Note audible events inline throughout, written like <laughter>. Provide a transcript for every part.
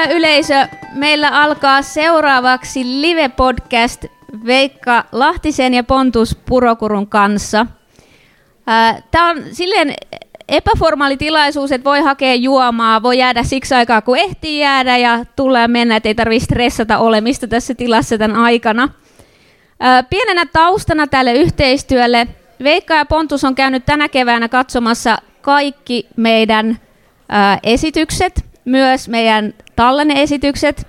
Hyvä yleisö. Meillä alkaa seuraavaksi live-podcast Veikka Lahtisen ja Pontus Purokurun kanssa. Tämä on silleen epäformaali tilaisuus, että voi hakea juomaa, voi jäädä siksi aikaa, kun ehtii jäädä ja ja mennä, että ei tarvitse stressata olemista tässä tilassa tämän aikana. Pienenä taustana tälle yhteistyölle Veikka ja Pontus on käynyt tänä keväänä katsomassa kaikki meidän esitykset, myös meidän tallenneesitykset.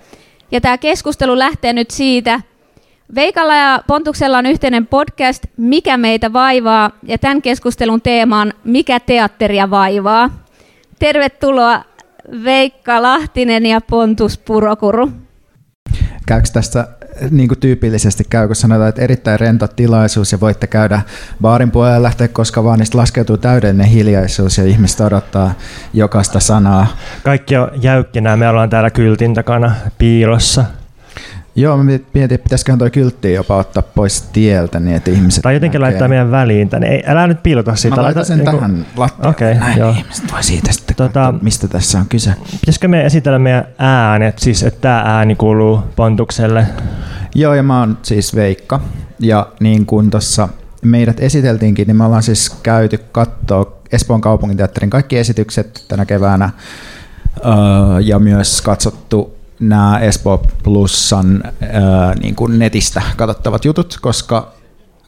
Ja tämä keskustelu lähtee nyt siitä, Veikalla ja Pontuksella on yhteinen podcast Mikä meitä vaivaa, ja tämän keskustelun teema on Mikä teatteria vaivaa. Tervetuloa Veikka Lahtinen ja Pontus Purokuru. Käykö tästä niin kuin tyypillisesti käy, kun sanotaan, että erittäin rento tilaisuus ja voitte käydä baarin puolella ja lähteä koska vaan, niin laskeutuu täydellinen hiljaisuus ja ihmiset odottaa jokaista sanaa. Kaikki on jäykkinä, me ollaan täällä kyltin takana piilossa. Joo, mä mietin, että pitäisiköhän toi kyltti jopa ottaa pois tieltä, niin että ihmiset Tai jotenkin näkee. laittaa meidän väliin tänne. Ei, älä nyt piilota siitä. Mä laitan sen niin tähän kuin... lattialle. Okei, okay, joo. ihmiset voi siitä sitten tota, katsoa, mistä tässä on kyse. Pitäisikö me esitellä meidän äänet, siis että tämä ääni kuuluu Pontukselle? Joo, ja mä oon siis Veikka. Ja niin kuin tuossa meidät esiteltiinkin, niin me ollaan siis käyty katsoa Espoon kaupunginteatterin kaikki esitykset tänä keväänä. ja myös katsottu nämä Espoo Plusan niin kuin netistä katsottavat jutut, koska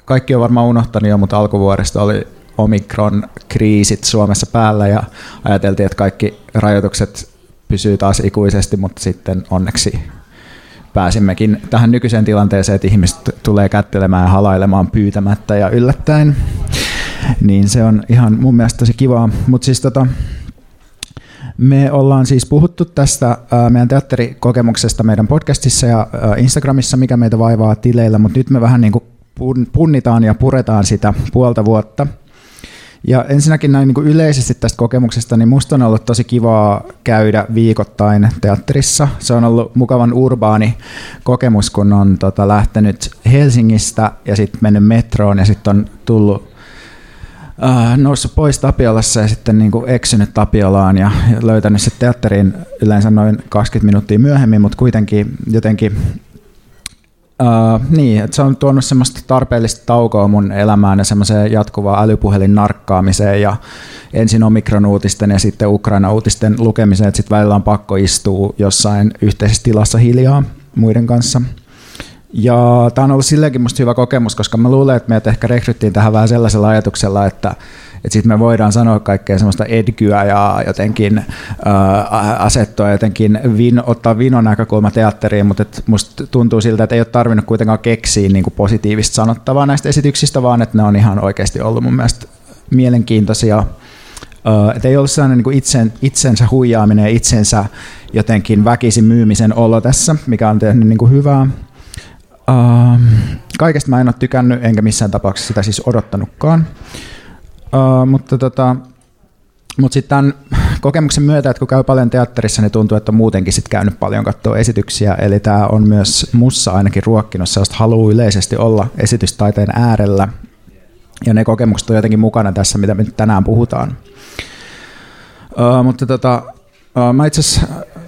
kaikki on varmaan unohtanut jo, mutta alkuvuodesta oli Omikron-kriisit Suomessa päällä ja ajateltiin, että kaikki rajoitukset pysyy taas ikuisesti, mutta sitten onneksi pääsimmekin tähän nykyiseen tilanteeseen, että ihmiset tulee kättelemään ja halailemaan pyytämättä ja yllättäen. Niin se on ihan mun mielestä tosi kivaa. Mutta siis tota, me ollaan siis puhuttu tästä meidän teatterikokemuksesta meidän podcastissa ja Instagramissa, mikä meitä vaivaa tileillä, mutta nyt me vähän niin kuin punnitaan ja puretaan sitä puolta vuotta – ja ensinnäkin näin niin kuin yleisesti tästä kokemuksesta, niin musta on ollut tosi kivaa käydä viikoittain teatterissa. Se on ollut mukavan urbaani kokemus, kun on tota, lähtenyt Helsingistä ja sitten mennyt metroon ja sitten on tullut noussut pois Tapiolassa ja sitten niin kuin eksynyt Tapiolaan ja löytänyt sitten teatteriin yleensä noin 20 minuuttia myöhemmin, mutta kuitenkin jotenkin Uh, niin, että se on tuonut semmoista tarpeellista taukoa mun elämään ja semmoiseen jatkuvaan älypuhelin narkkaamiseen ja ensin omikronuutisten ja sitten Ukraina-uutisten lukemiseen, että sitten välillä on pakko istua jossain yhteisessä tilassa hiljaa muiden kanssa. Ja tämä on ollut silleenkin musta hyvä kokemus, koska mä luulen, että meidät ehkä rekryttiin tähän vähän sellaisella ajatuksella, että että sitten me voidaan sanoa kaikkea semmoista edgyä ja jotenkin äh, asettua jotenkin vin, ottaa vinon näkökulma teatteriin, mutta musta tuntuu siltä, että ei ole tarvinnut kuitenkaan keksiä niin kuin positiivista sanottavaa näistä esityksistä, vaan että ne on ihan oikeasti ollut mun mielestä mielenkiintoisia. Uh, että ei ollut sellainen niin kuin itsen, itsensä huijaaminen ja itsensä jotenkin väkisin myymisen olo tässä, mikä on tehnyt niin kuin hyvää. Uh, kaikesta mä en ole tykännyt, enkä missään tapauksessa sitä siis odottanutkaan. Uh, mutta tota, mutta sitten tämän kokemuksen myötä, että kun käy paljon teatterissa, niin tuntuu, että on muutenkin sit käynyt paljon katsoa esityksiä. Eli tämä on myös mussa ainakin ruokkinut sellaista halua yleisesti olla esitystaiteen äärellä. Ja ne kokemukset on jotenkin mukana tässä, mitä me nyt tänään puhutaan. Uh, mutta tota, uh, mä itse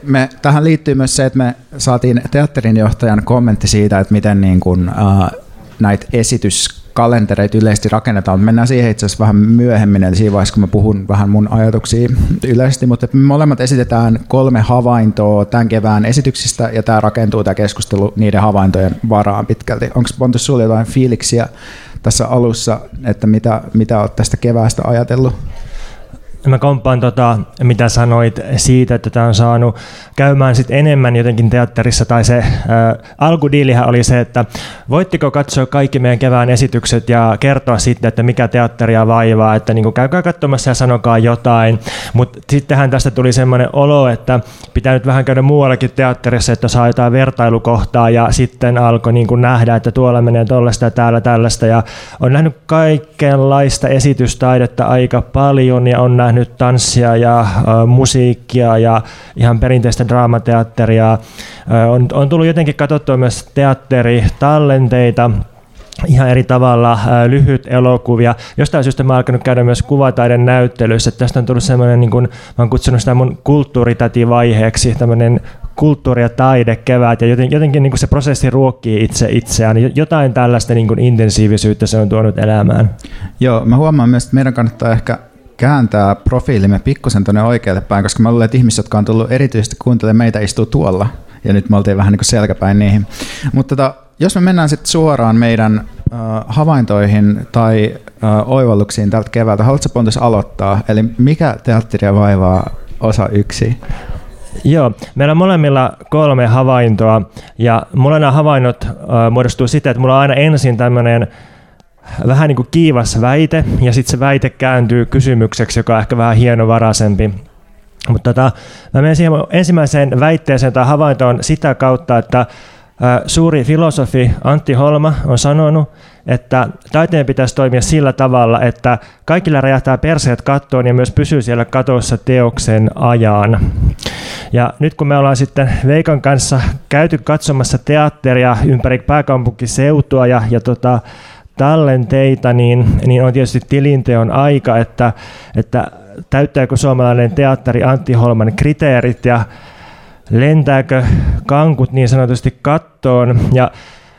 me, tähän liittyy myös se, että me saatiin teatterinjohtajan kommentti siitä, että miten niin kun, uh, näitä esitys kalentereita yleisesti rakennetaan. Mennään siihen itse asiassa vähän myöhemmin, eli siinä vaiheessa, kun mä puhun vähän mun ajatuksia yleisesti, mutta me molemmat esitetään kolme havaintoa tämän kevään esityksistä, ja tämä rakentuu tämä keskustelu niiden havaintojen varaan pitkälti. Onko Pontus sinulla jotain fiiliksiä tässä alussa, että mitä, mitä olet tästä keväästä ajatellut? Mä komppaan tota, mitä sanoit siitä, että tämä on saanut käymään sit enemmän jotenkin teatterissa, tai se ää, alkudiilihän oli se, että voitteko katsoa kaikki meidän kevään esitykset ja kertoa sitten, että mikä teatteria vaivaa, että niin käykää katsomassa ja sanokaa jotain, mutta sittenhän tästä tuli semmoinen olo, että pitää nyt vähän käydä muuallakin teatterissa, että saa jotain vertailukohtaa, ja sitten alkoi niin nähdä, että tuolla menee tollaista ja täällä tällaista, ja on nähnyt kaikenlaista esitystaidetta aika paljon, ja on nähnyt nähnyt tanssia ja äh, musiikkia ja ihan perinteistä draamateatteria. Äh, on, on tullut jotenkin katsottua myös teatteritallenteita, ihan eri tavalla lyhyt elokuvia. Jostain syystä mä oon alkanut käydä myös kuvataiden näyttelyissä. Tästä on tullut semmoinen, niin kuin, mä oon kutsunut sitä mun kulttuuritätivaiheeksi, tämmöinen kulttuuri- ja taidekevät, ja jotenkin, jotenkin niin kuin se prosessi ruokkii itse itseään. Jotain tällaista niin kuin intensiivisyyttä se on tuonut elämään. Joo, mä huomaan myös, että meidän kannattaa ehkä kääntää profiilimme pikkusen tuonne oikealle päin, koska mä luulen, että ihmiset, jotka on tullut erityisesti kuuntelemaan meitä, istuu tuolla. Ja nyt me oltiin vähän niin kuin selkäpäin niihin. Mutta tota, jos me mennään sitten suoraan meidän äh, havaintoihin tai äh, oivalluksiin tältä keväältä, haluatko Pontus aloittaa? Eli mikä teatteria vaivaa osa yksi? Joo, meillä on molemmilla kolme havaintoa ja mulla nämä havainnot äh, muodostuu siten, että mulla on aina ensin tämmöinen vähän niin kuin kiivas väite ja sitten se väite kääntyy kysymykseksi, joka on ehkä vähän hienovaraisempi. Mutta tota, mä menen siihen ensimmäiseen väitteeseen tai havaintoon sitä kautta, että Suuri filosofi Antti Holma on sanonut, että taiteen pitäisi toimia sillä tavalla, että kaikilla räjähtää perseet kattoon ja myös pysyy siellä katossa teoksen ajan. Ja nyt kun me ollaan sitten Veikan kanssa käyty katsomassa teatteria ympäri pääkaupunkiseutua ja, ja tota, tallenteita, niin, niin on tietysti tilinteon aika, että, että täyttääkö suomalainen teatteri Antti Holman kriteerit ja lentääkö kankut niin sanotusti kattoon. Ja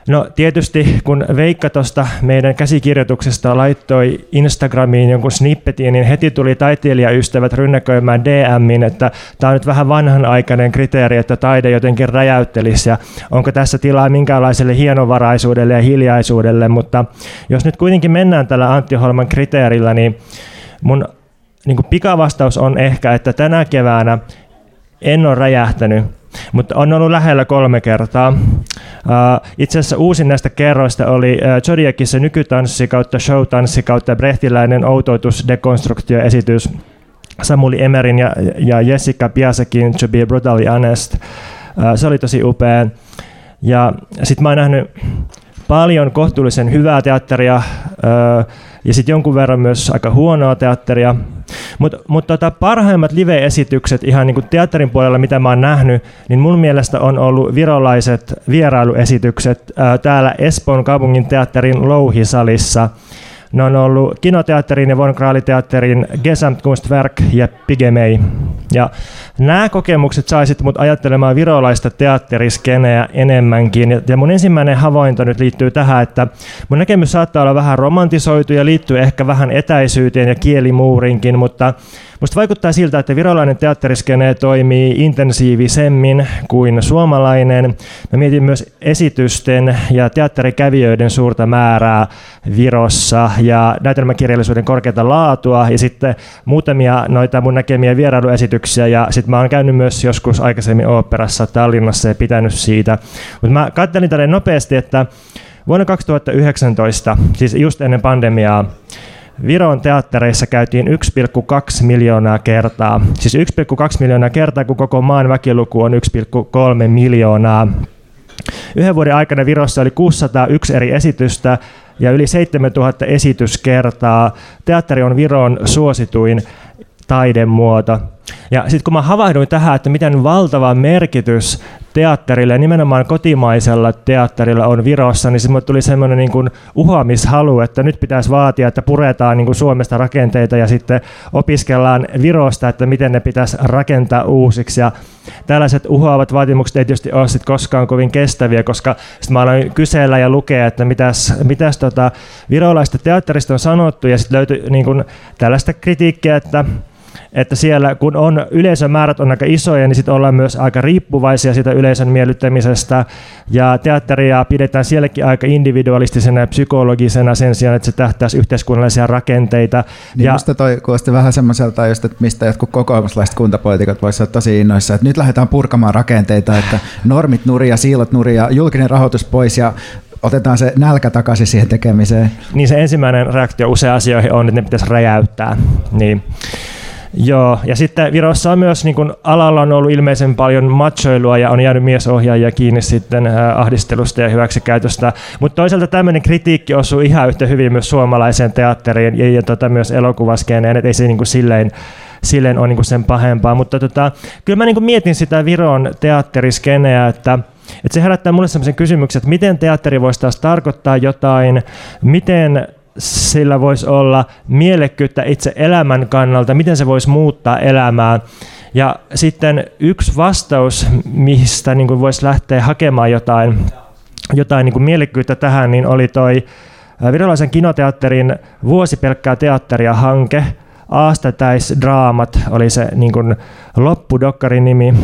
No tietysti kun Veikka tuosta meidän käsikirjoituksesta laittoi Instagramiin jonkun snippetin, niin heti tuli taiteilijaystävät rynnäköimään DMin, että tämä on nyt vähän vanhanaikainen kriteeri, että taide jotenkin räjäyttelisi ja onko tässä tilaa minkäänlaiselle hienovaraisuudelle ja hiljaisuudelle, mutta jos nyt kuitenkin mennään tällä Antti Holman kriteerillä, niin mun niin pikavastaus on ehkä, että tänä keväänä en ole räjähtänyt, mutta on ollut lähellä kolme kertaa. Uh, itse asiassa uusin näistä kerroista oli uh, Zodiacissa nykytanssi kautta showtanssi kautta brehtiläinen outoutus dekonstruktioesitys Samuli Emerin ja, ja Jessica Piasekin To Be Brutally Honest. Uh, se oli tosi upea. Ja sitten mä oon nähnyt paljon kohtuullisen hyvää teatteria ja sitten jonkun verran myös aika huonoa teatteria. Mutta mut tota, parhaimmat live-esitykset ihan niin teatterin puolella, mitä mä oon nähnyt, niin mun mielestä on ollut virolaiset vierailuesitykset ää, täällä Espoon kaupungin teatterin Louhisalissa – ne on ollut Kinoteatterin ja Von Kraaliteatterin Gesamtkunstwerk ja Pigemei. Ja nämä kokemukset saisit mut ajattelemaan virolaista teatteriskeneä enemmänkin. Ja mun ensimmäinen havainto nyt liittyy tähän, että mun näkemys saattaa olla vähän romantisoitu ja liittyy ehkä vähän etäisyyteen ja kielimuurinkin, mutta Musta vaikuttaa siltä, että virolainen teatteriskene toimii intensiivisemmin kuin suomalainen. Mä mietin myös esitysten ja teatterikävijöiden suurta määrää Virossa ja näytelmäkirjallisuuden korkeata laatua ja sitten muutamia noita mun näkemiä vierailuesityksiä ja sitten mä oon käynyt myös joskus aikaisemmin oopperassa Tallinnassa ja pitänyt siitä. Mutta mä kattelin tälle nopeasti, että vuonna 2019, siis just ennen pandemiaa, Viron teattereissa käytiin 1,2 miljoonaa kertaa. Siis 1,2 miljoonaa kertaa, kun koko maan väkiluku on 1,3 miljoonaa. Yhden vuoden aikana Virossa oli 601 eri esitystä ja yli 7000 esityskertaa. Teatteri on Viron suosituin taidemuoto. Ja sitten kun mä havahduin tähän, että miten valtava merkitys teatterilla ja nimenomaan kotimaisella teatterilla on Virossa, niin sitten tuli semmoinen niin kuin uhoamishalu, että nyt pitäisi vaatia, että puretaan niin kuin Suomesta rakenteita ja sitten opiskellaan Virosta, että miten ne pitäisi rakentaa uusiksi. Ja tällaiset uhoavat vaatimukset ei tietysti ole sit koskaan kovin kestäviä, koska sitten mä aloin kysellä ja lukea, että mitäs, mitäs tota virolaista teatterista on sanottu ja sitten löytyi niin kuin tällaista kritiikkiä, että että siellä kun on yleisömäärät on aika isoja, niin sitten ollaan myös aika riippuvaisia siitä yleisön miellyttämisestä. Ja teatteria pidetään sielläkin aika individualistisena ja psykologisena sen sijaan, että se tähtäisi yhteiskunnallisia rakenteita. Niin ja musta toi kuulosti vähän semmoiselta, just, että mistä jotkut kokoomuslaiset kuntapoliitikot voisivat olla tosi innoissa, että nyt lähdetään purkamaan rakenteita, että normit nuria, siilot nuria, julkinen rahoitus pois ja otetaan se nälkä takaisin siihen tekemiseen. Niin se ensimmäinen reaktio usein asioihin on, että ne pitäisi räjäyttää. Niin. Joo, ja sitten Virossa on myös niin kun alalla on ollut ilmeisen paljon machoilua ja on jäänyt miesohjaajia kiinni sitten äh, ahdistelusta ja hyväksikäytöstä. Mutta toisaalta tämmöinen kritiikki osuu ihan yhtä hyvin myös suomalaiseen teatteriin ja, ja tota, myös elokuvaskeneen, että ei se niin kuin silleen silleen on niin kuin sen pahempaa. Mutta tota, kyllä mä niin kuin mietin sitä Viron teatteriskeneä, että että se herättää mulle sellaisen kysymyksen, että miten teatteri voisi taas tarkoittaa jotain, miten sillä voisi olla mielekkyyttä itse elämän kannalta, miten se voisi muuttaa elämää. Ja sitten yksi vastaus, mistä niin kuin voisi lähteä hakemaan jotain, jotain niin kuin mielekkyyttä tähän, niin oli toi virolaisen kinoteatterin Vuosi pelkkää teatteria hanke, Aastätäisdraamat oli se niin kuin loppudokkarin nimi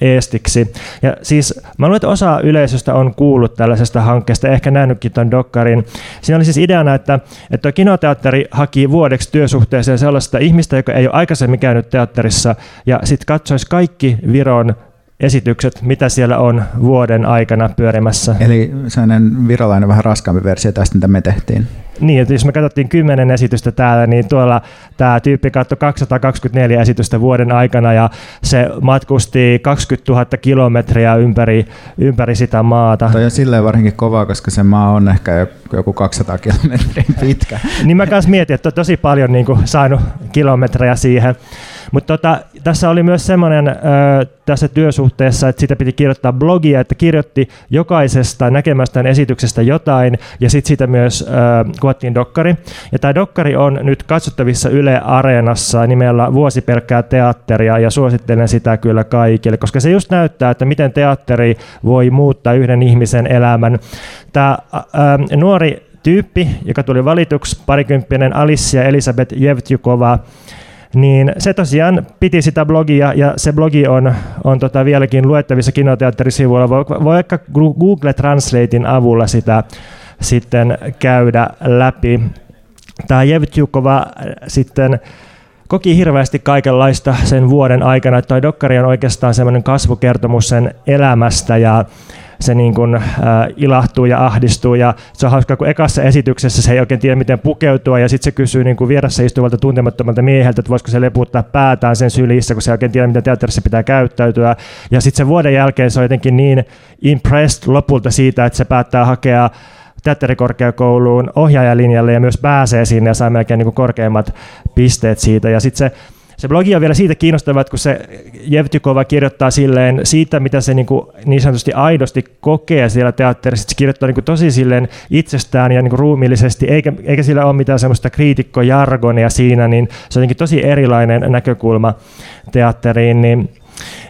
eestiksi. Ja siis mä luulen, että osa yleisöstä on kuullut tällaisesta hankkeesta, ehkä nähnytkin tuon dokkarin. Siinä oli siis ideana, että, että kinoteatteri haki vuodeksi työsuhteeseen sellaista ihmistä, joka ei ole aikaisemmin käynyt teatterissa, ja sitten katsoisi kaikki Viron esitykset, mitä siellä on vuoden aikana pyörimässä. Eli sellainen virolainen vähän raskaampi versio tästä, mitä me tehtiin. Niin, että jos me katsottiin kymmenen esitystä täällä, niin tuolla tämä tyyppi katsoi 224 esitystä vuoden aikana ja se matkusti 20 000 kilometriä ympäri, ympäri sitä maata. Toi on silleen varsinkin kovaa, koska se maa on ehkä joku 200 kilometriä pitkä. niin mä kanssa mietin, että on tosi paljon niin kuin, saanut kilometrejä siihen. Mutta tota, tässä oli myös semmoinen äh, tässä työsuhteessa, että sitä piti kirjoittaa blogia, että kirjoitti jokaisesta näkemästään esityksestä jotain, ja sitten siitä myös äh, kuvattiin dokkari. Ja tämä dokkari on nyt katsottavissa Yle Areenassa nimellä Vuosi pelkkää teatteria, ja suosittelen sitä kyllä kaikille, koska se just näyttää, että miten teatteri voi muuttaa yhden ihmisen elämän. Tämä äh, nuori tyyppi, joka tuli valituksi, parikymppinen Alicia Elisabeth Jevtjukova, niin se tosiaan piti sitä blogia ja se blogi on, on tota vieläkin luettavissa kinoteatterisivuilla. Vaikka Google Translatein avulla sitä sitten käydä läpi. Tämä Jevtjukova äh, sitten koki hirveästi kaikenlaista sen vuoden aikana. Tuo dokkari on oikeastaan semmoinen kasvukertomus sen elämästä ja se niin kuin, äh, ilahtuu ja ahdistuu. Ja se on hauska, kun ekassa esityksessä se ei oikein tiedä, miten pukeutua, ja sitten se kysyy niin kuin vieressä istuvalta tuntemattomalta mieheltä, että voisiko se leputtaa päätään sen sylissä, kun se ei oikein tiedä, miten teatterissa pitää käyttäytyä. Ja sitten se vuoden jälkeen se on jotenkin niin impressed lopulta siitä, että se päättää hakea teatterikorkeakouluun ohjaajalinjalle ja myös pääsee sinne ja saa melkein niin kuin korkeimmat pisteet siitä. Ja sitten se se blogi on vielä siitä kiinnostava, että kun se Jevtykova kirjoittaa silleen siitä, mitä se niin, kuin niin sanotusti aidosti kokee siellä teatterissa, se kirjoittaa niin kuin tosi silleen itsestään ja niin kuin ruumiillisesti, eikä, eikä sillä ole mitään semmoista kriitikkojargonia siinä, niin se on jotenkin tosi erilainen näkökulma teatteriin, niin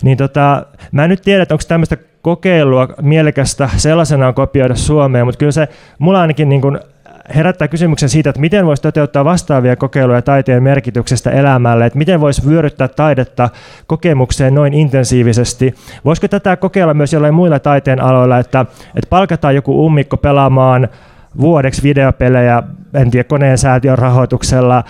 niin tota, mä en nyt tiedä, että onko tämmöistä kokeilua mielekästä sellaisenaan kopioida Suomeen, mutta kyllä se mulla ainakin niin kuin herättää kysymyksen siitä, että miten voisi toteuttaa vastaavia kokeiluja taiteen merkityksestä elämälle, että miten voisi vyöryttää taidetta kokemukseen noin intensiivisesti. Voisiko tätä kokeilla myös jollain muilla taiteen aloilla, että, että palkataan joku ummikko pelaamaan vuodeksi videopelejä en tiedä, koneen säätiön rahoituksella,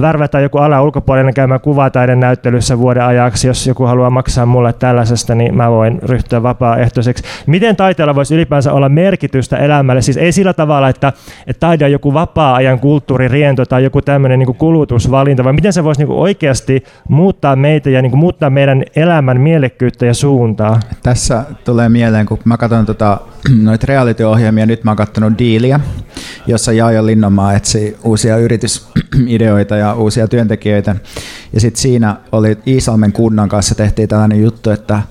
värvätä joku ala ulkopuolinen käymään kuvataiden näyttelyssä vuoden ajaksi, jos joku haluaa maksaa mulle tällaisesta, niin mä voin ryhtyä vapaaehtoiseksi. Miten taiteella voisi ylipäänsä olla merkitystä elämälle? Siis ei sillä tavalla, että, että taide on joku vapaa-ajan kulttuuririento tai joku tämmöinen niin kulutusvalinta, vaan miten se voisi niin oikeasti muuttaa meitä ja niin muuttaa meidän elämän mielekkyyttä ja suuntaa? Tässä tulee mieleen, kun mä katson tota, <clears throat> noita reality-ohjelmia, nyt mä oon katsonut Diiliä, jossa Jaajo Linnanmaa firmaa etsii uusia yritysideoita ja uusia työntekijöitä. Ja sitten siinä oli Iisalmen kunnan kanssa tehtiin tällainen juttu, että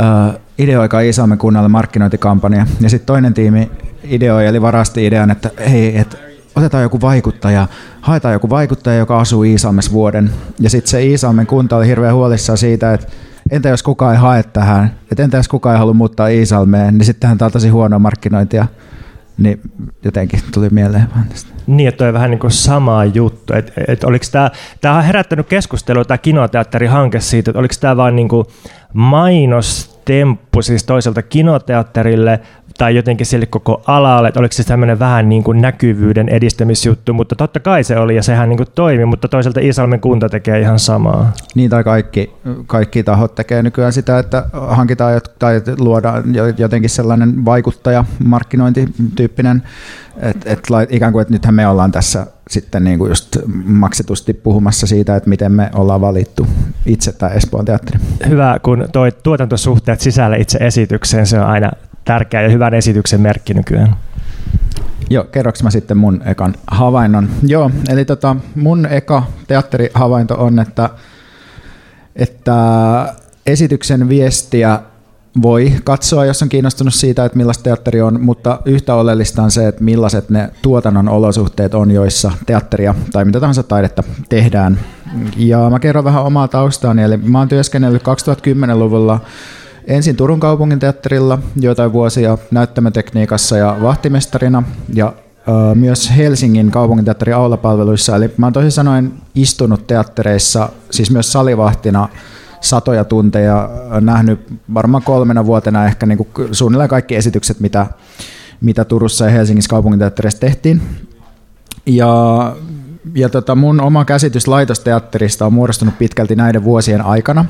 uh, ideoikaa Iisalmen kunnalle markkinointikampanja. Ja sitten toinen tiimi ideoi, eli varasti idean, että hei, et otetaan joku vaikuttaja, haetaan joku vaikuttaja, joka asuu Iisalmessa vuoden. Ja sitten se Iisalmen kunta oli hirveän huolissaan siitä, että entä jos kukaan ei hae tähän, että entä jos kukaan ei halua muuttaa Iisalmeen, niin sittenhän tämä on tosi huonoa markkinointia. Niin jotenkin tuli mieleen vaan tästä. Niin, että on vähän niin kuin sama juttu. Et, et oliko tämä, tämä on herättänyt keskustelua, tämä kinoteatterihanke siitä, että oliko tämä vain niin mainostemppu siis toiselta kinoteatterille tai jotenkin sille koko alalle, että oliko se tämmöinen vähän niin kuin näkyvyyden edistämisjuttu, mutta totta kai se oli ja sehän niin kuin toimi, mutta toisaalta Iisalmen kunta tekee ihan samaa. Niin tai kaikki, kaikki tahot tekee nykyään sitä, että hankitaan tai luodaan jotenkin sellainen vaikuttaja, markkinointityyppinen, että et, ikään kuin, että nythän me ollaan tässä sitten niin kuin just maksetusti puhumassa siitä, että miten me ollaan valittu itse tai Espoon teatteri. Hyvä, kun toi tuotantosuhteet sisälle itse esitykseen, se on aina tärkeä ja hyvän esityksen merkki nykyään. Joo, kerroks mä sitten mun ekan havainnon. Joo, eli tota, mun eka teatterihavainto on, että että esityksen viestiä voi katsoa, jos on kiinnostunut siitä, että millaista teatteri on, mutta yhtä oleellista on se, että millaiset ne tuotannon olosuhteet on, joissa teatteria tai mitä tahansa taidetta tehdään. Ja mä kerron vähän omaa taustaani, eli mä oon työskennellyt 2010-luvulla ensin Turun kaupungin teatterilla joitain vuosia näyttämötekniikassa ja vahtimestarina, ja myös Helsingin kaupunginteatterin aulapalveluissa. Eli mä oon toisin sanoen istunut teattereissa, siis myös salivahtina satoja tunteja, nähnyt varmaan kolmena vuotena ehkä niin kuin suunnilleen kaikki esitykset, mitä, mitä Turussa ja Helsingissä kaupunginteatterissa tehtiin. Ja, ja tota mun oma käsitys laitosteatterista on muodostunut pitkälti näiden vuosien aikana.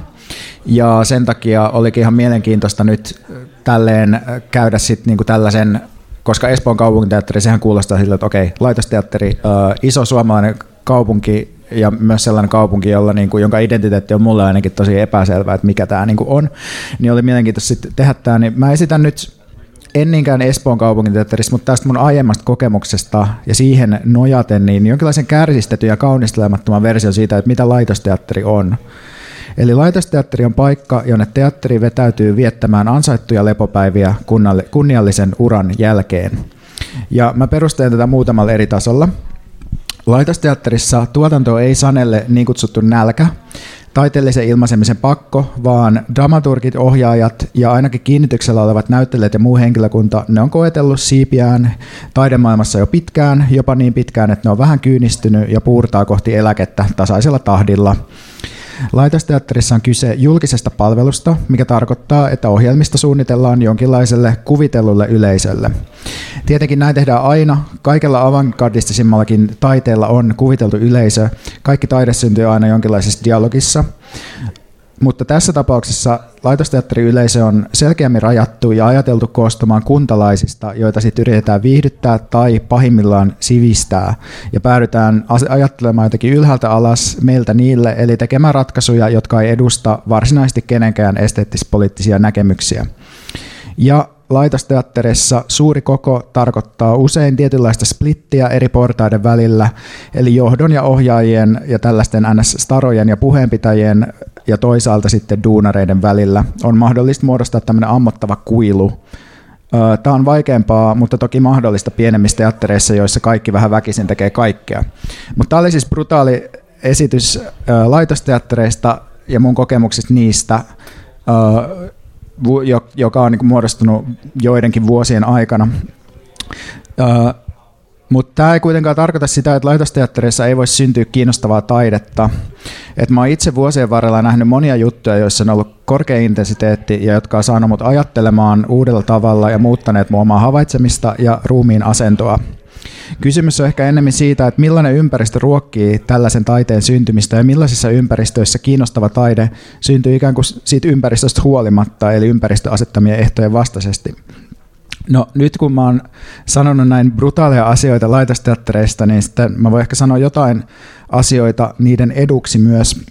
Ja sen takia olikin ihan mielenkiintoista nyt tälleen käydä sitten niinku tällaisen koska Espoon kaupunginteatteri, sehän kuulostaa siltä, että okei, laitosteatteri, iso suomalainen kaupunki ja myös sellainen kaupunki, jolla, niin kuin, jonka identiteetti on mulle ainakin tosi epäselvä, että mikä tämä niin kuin on, niin oli mielenkiintoista sitten tehdä tämä. Niin mä esitän nyt en niinkään Espoon kaupunginteatterista, mutta tästä mun aiemmasta kokemuksesta ja siihen nojaten, niin jonkinlaisen kärsistetyn ja kaunistelemattoman versio siitä, että mitä laitosteatteri on. Eli laitosteatteri on paikka, jonne teatteri vetäytyy viettämään ansaittuja lepopäiviä kunniallisen uran jälkeen. Ja mä perustelen tätä muutamalla eri tasolla. Laitosteatterissa tuotanto ei sanelle niin kutsuttu nälkä, taiteellisen ilmaisemisen pakko, vaan dramaturgit, ohjaajat ja ainakin kiinnityksellä olevat näyttelijät ja muu henkilökunta, ne on koetellut siipiään taidemaailmassa jo pitkään, jopa niin pitkään, että ne on vähän kyynistynyt ja puurtaa kohti eläkettä tasaisella tahdilla. Laitosteatterissa on kyse julkisesta palvelusta, mikä tarkoittaa, että ohjelmista suunnitellaan jonkinlaiselle kuvitellulle yleisölle. Tietenkin näin tehdään aina. Kaikella avantgardistisimmallakin taiteella on kuviteltu yleisö. Kaikki taide syntyy aina jonkinlaisessa dialogissa. Mutta tässä tapauksessa laitosteatteriyleisö on selkeämmin rajattu ja ajateltu koostumaan kuntalaisista, joita sitten yritetään viihdyttää tai pahimmillaan sivistää. Ja päädytään ajattelemaan jotenkin ylhäältä alas meiltä niille, eli tekemään ratkaisuja, jotka ei edusta varsinaisesti kenenkään esteettis-poliittisia näkemyksiä. Ja laitosteatterissa suuri koko tarkoittaa usein tietynlaista splittiä eri portaiden välillä, eli johdon ja ohjaajien ja tällaisten NS-starojen ja puheenpitäjien ja toisaalta sitten duunareiden välillä on mahdollista muodostaa tämmöinen ammottava kuilu. Tämä on vaikeampaa, mutta toki mahdollista pienemmissä teattereissa, joissa kaikki vähän väkisin tekee kaikkea. Mutta tämä oli siis brutaali esitys laitosteattereista ja mun kokemuksista niistä, joka on niin muodostunut joidenkin vuosien aikana. Mutta tämä ei kuitenkaan tarkoita sitä, että laitosteattereissa ei voi syntyä kiinnostavaa taidetta. Et mä oon itse vuosien varrella nähnyt monia juttuja, joissa on ollut korkea intensiteetti ja jotka on saanut mut ajattelemaan uudella tavalla ja muuttaneet mun omaa havaitsemista ja ruumiin asentoa. Kysymys on ehkä enemmän siitä, että millainen ympäristö ruokkii tällaisen taiteen syntymistä ja millaisissa ympäristöissä kiinnostava taide syntyy ikään kuin siitä ympäristöstä huolimatta, eli ympäristöasettamien ehtojen vastaisesti. No nyt kun mä oon sanonut näin brutaaleja asioita laitosteattereista, niin sitten mä voin ehkä sanoa jotain asioita niiden eduksi myös.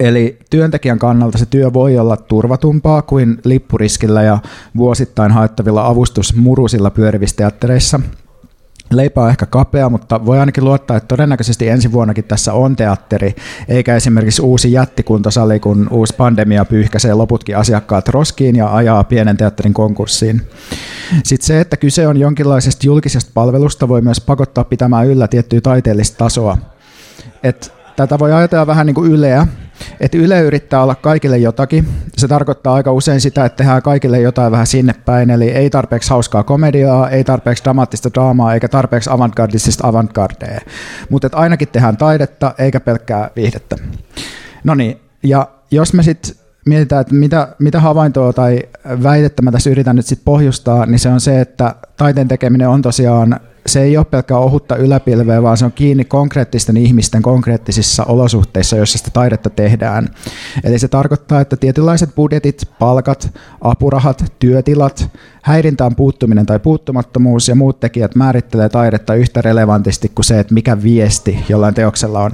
Eli työntekijän kannalta se työ voi olla turvatumpaa kuin lippuriskillä ja vuosittain haettavilla avustusmurusilla pyörivissä teattereissa – Leipä on ehkä kapea, mutta voi ainakin luottaa, että todennäköisesti ensi vuonnakin tässä on teatteri, eikä esimerkiksi uusi jättikuntosali, kun uusi pandemia pyyhkäisee loputkin asiakkaat roskiin ja ajaa pienen teatterin konkurssiin. Sitten se, että kyse on jonkinlaisesta julkisesta palvelusta, voi myös pakottaa pitämään yllä tiettyä taiteellista tasoa. Et tätä voi ajatella vähän niin kuin Yleä, että Yle yrittää olla kaikille jotakin. Se tarkoittaa aika usein sitä, että tehdään kaikille jotain vähän sinne päin, eli ei tarpeeksi hauskaa komediaa, ei tarpeeksi dramaattista draamaa, eikä tarpeeksi avantgardistista avantgardea. Mutta ainakin tehdään taidetta, eikä pelkkää viihdettä. No niin, ja jos me sitten mietitään, että mitä, mitä havaintoa tai väitettä mä tässä yritän nyt sitten pohjustaa, niin se on se, että taiteen tekeminen on tosiaan se ei ole pelkkää ohutta yläpilveä, vaan se on kiinni konkreettisten ihmisten konkreettisissa olosuhteissa, joissa sitä taidetta tehdään. Eli se tarkoittaa, että tietynlaiset budjetit, palkat, apurahat, työtilat, häirintään puuttuminen tai puuttumattomuus ja muut tekijät määrittelee taidetta yhtä relevantisti kuin se, että mikä viesti jollain teoksella on.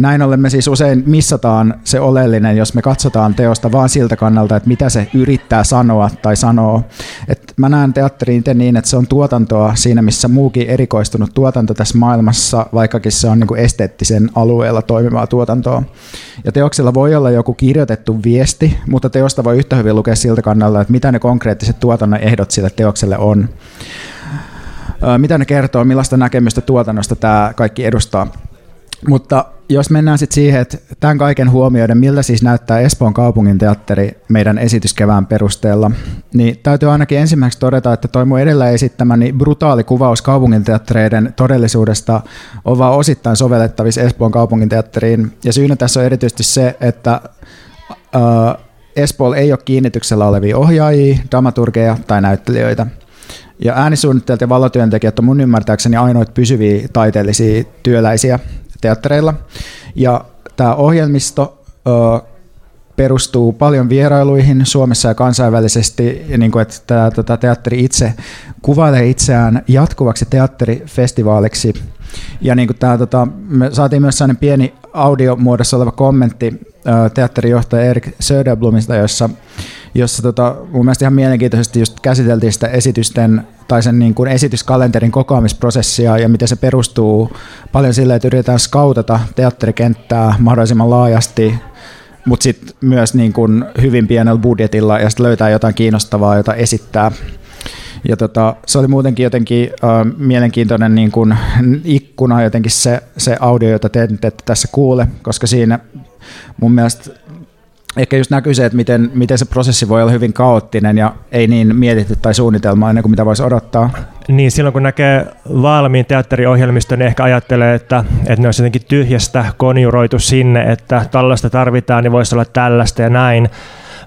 Näin ollen me siis usein missataan se oleellinen, jos me katsotaan teosta vaan siltä kannalta, että mitä se yrittää sanoa tai sanoo. Et mä näen teatteriin itse niin, että se on tuotantoa siinä, missä muukin erikoistunut tuotanto tässä maailmassa, vaikkakin se on niin kuin esteettisen alueella toimivaa tuotantoa. Ja teoksella voi olla joku kirjoitettu viesti, mutta teosta voi yhtä hyvin lukea siltä kannalta, että mitä ne konkreettiset tuotannon ehdot sille teokselle on. Mitä ne kertoo, millaista näkemystä tuotannosta tämä kaikki edustaa. Mutta jos mennään sitten siihen, että tämän kaiken huomioiden, miltä siis näyttää Espoon kaupungin teatteri meidän esityskevään perusteella, niin täytyy ainakin ensimmäiseksi todeta, että toi mun edellä esittämäni brutaali kuvaus kaupunginteattereiden todellisuudesta on vaan osittain sovellettavissa Espoon kaupunginteatteriin. Ja syynä tässä on erityisesti se, että äh, Espoolla ei ole kiinnityksellä olevia ohjaajia, dramaturgeja tai näyttelijöitä. Ja äänisuunnittelijat ja valotyöntekijät on mun ymmärtääkseni ainoita pysyviä taiteellisia työläisiä teattereilla. Ja tämä ohjelmisto ö, perustuu paljon vierailuihin Suomessa ja kansainvälisesti, ja niin kuin, että tämä tota, teatteri itse kuvailee itseään jatkuvaksi teatterifestivaaliksi. Ja niin kuin tämä, tota, me saatiin myös sellainen pieni audiomuodossa oleva kommentti teatterijohtaja Erik Söderblomista, jossa jossa tota, mun mielestä ihan mielenkiintoisesti just käsiteltiin sitä esitysten tai sen niin kuin esityskalenterin kokoamisprosessia ja miten se perustuu paljon sille, että yritetään skautata teatterikenttää mahdollisimman laajasti, mutta sitten myös niin kuin hyvin pienellä budjetilla ja sitten löytää jotain kiinnostavaa, jota esittää. Ja tota, se oli muutenkin jotenkin äh, mielenkiintoinen niin kuin ikkuna jotenkin se, se audio, jota te ette tässä kuule, koska siinä mun mielestä ehkä just näkyy se, että miten, miten se prosessi voi olla hyvin kaoottinen ja ei niin mietitty tai suunnitelma ennen kuin mitä voisi odottaa. Niin, silloin kun näkee valmiin teatteriohjelmiston, niin ehkä ajattelee, että, että ne olisi jotenkin tyhjästä konjuroitu sinne, että tällaista tarvitaan, niin voisi olla tällaista ja näin.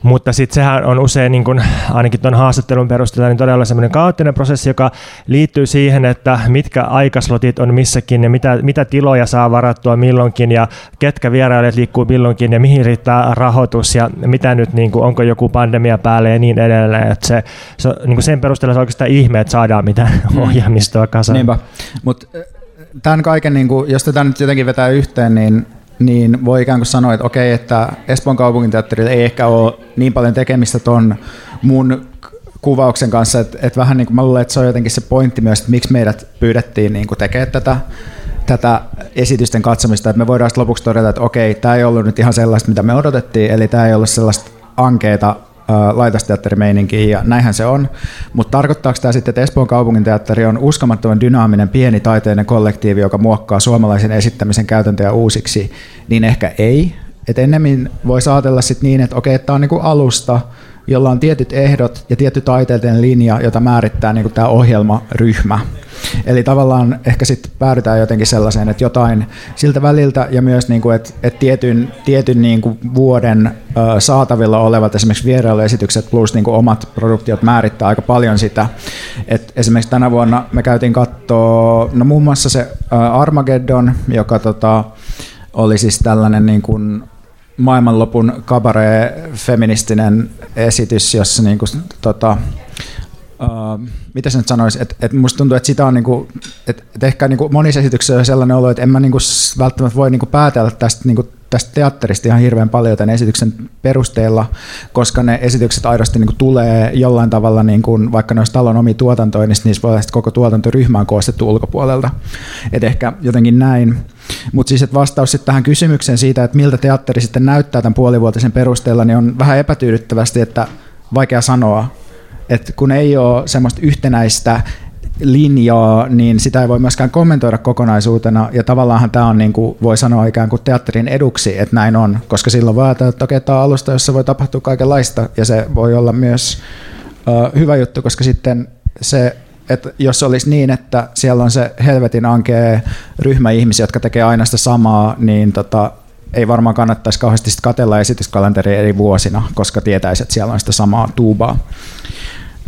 Mutta sitten sehän on usein, niin kun, ainakin tuon haastattelun perusteella, niin todella semmoinen kaoottinen prosessi, joka liittyy siihen, että mitkä aikaslotit on missäkin ja mitä, mitä tiloja saa varattua milloinkin ja ketkä vierailijat liikkuu milloinkin ja mihin riittää rahoitus ja mitä nyt, niin kuin, onko joku pandemia päälle ja niin edelleen. Että se, se, niin sen perusteella se on oikeastaan ihme, että saadaan mitään mm. <laughs> ohjelmistoa kasaan. Niinpä, mutta tämän kaiken, niin kuin, jos tätä nyt jotenkin vetää yhteen, niin niin voi ikään kuin sanoa, että okei, että Espoon kaupunginteatterilla ei ehkä ole niin paljon tekemistä ton mun kuvauksen kanssa, että, että vähän niin kuin mä luulen, että se on jotenkin se pointti myös, että miksi meidät pyydettiin niin kuin tekemään tätä, tätä esitysten katsomista, että me voidaan lopuksi todeta, että okei, tämä ei ollut nyt ihan sellaista, mitä me odotettiin, eli tämä ei ollut sellaista ankeeta laitosteatterimeininkiin, ja näinhän se on. Mutta tarkoittaako tämä sitten, että Espoon kaupunginteatteri on uskomattoman dynaaminen pieni taiteinen kollektiivi, joka muokkaa suomalaisen esittämisen käytäntöjä uusiksi, niin ehkä ei. Et ennemmin voi ajatella sit niin, että okei, tämä on niinku alusta, jolla on tietyt ehdot ja tietty taiteellinen linja, jota määrittää niin tämä ohjelmaryhmä. Eli tavallaan ehkä sitten päädytään jotenkin sellaiseen, että jotain siltä väliltä ja myös niin kuin, että, että tietyn, tietyn niin kuin vuoden saatavilla olevat esimerkiksi vierailuesitykset plus niin kuin omat produktiot määrittää aika paljon sitä. Et esimerkiksi tänä vuonna me käytiin katsoa, no muun muassa se Armageddon, joka tota, oli siis tällainen niin kuin maailmanlopun kabare-feministinen esitys, jossa niin kuin, tota, uh, mitä se nyt sanoisi, että et musta tuntuu, että sitä on niinku, että et ehkä niinku monissa esityksissä on sellainen olo, että en mä niinku välttämättä voi niinku päätellä tästä, niinku, tästä teatterista ihan hirveän paljon tämän esityksen perusteella, koska ne esitykset aidosti niinku tulee jollain tavalla, niinku, vaikka ne olisi talon omi tuotantoja, niin niissä voi olla koko tuotantoryhmä on koostettu ulkopuolelta. Et ehkä jotenkin näin. Mutta siis että vastaus sitten tähän kysymykseen siitä, että miltä teatteri sitten näyttää tämän puolivuotisen perusteella, niin on vähän epätyydyttävästi, että vaikea sanoa, että kun ei ole semmoista yhtenäistä linjaa, niin sitä ei voi myöskään kommentoida kokonaisuutena, ja tavallaanhan tämä on, niin kuin voi sanoa ikään kuin teatterin eduksi, että näin on, koska silloin voi ajatella, että okei, tämä on alusta, jossa voi tapahtua kaikenlaista, ja se voi olla myös uh, hyvä juttu, koska sitten se että jos olisi niin, että siellä on se helvetin ankea ryhmä ihmisiä, jotka tekee aina sitä samaa, niin tota, ei varmaan kannattaisi kauheasti katella esityskalenteria eri vuosina, koska tietäisi, että siellä on sitä samaa tuubaa.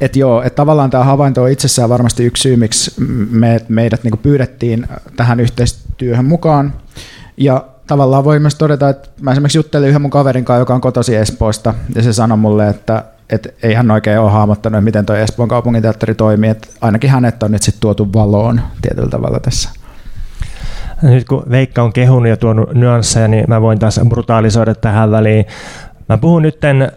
Et joo, et tavallaan tämä havainto on itsessään varmasti yksi syy, miksi me, meidät niinku pyydettiin tähän yhteistyöhön mukaan. Ja tavallaan voi myös todeta, että mä esimerkiksi juttelin yhden mun kaverin kanssa, joka on kotosi Espoosta, ja se sanoi mulle, että et ei hän oikein ole hahmottanut, miten tuo Espoon kaupunginteatteri toimii, että ainakin hänet on nyt sitten tuotu valoon tietyllä tavalla tässä. nyt kun Veikka on kehunut ja tuonut nyansseja, niin mä voin taas brutaalisoida tähän väliin. Mä puhun nytten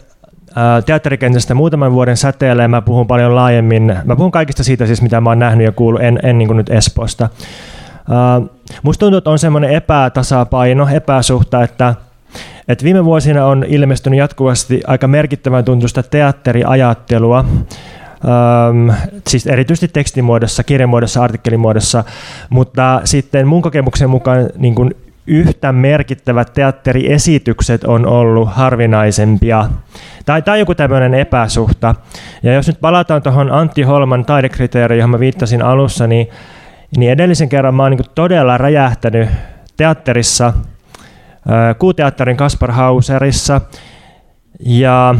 teatterikentästä muutaman vuoden säteellä ja mä puhun paljon laajemmin. Mä puhun kaikista siitä siis, mitä mä oon nähnyt ja kuullut, en, en niin nyt Espoosta. Uh, musta tuntuu, että on semmoinen epätasapaino, epäsuhta, että, että viime vuosina on ilmestynyt jatkuvasti aika merkittävän tuntusta teatteriajattelua, Um, siis erityisesti tekstimuodossa, kirjamuodossa, artikkelimuodossa, mutta sitten mun kokemuksen mukaan niin kuin yhtä merkittävät teatteriesitykset on ollut harvinaisempia. Tai, tai joku tämmöinen epäsuhta. Ja jos nyt palataan tuohon Antti Holman taidekriteeriin, johon mä viittasin alussa, niin, niin edellisen kerran mä oon niin todella räjähtänyt teatterissa, Kuuteatterin Kaspar Hauserissa, ja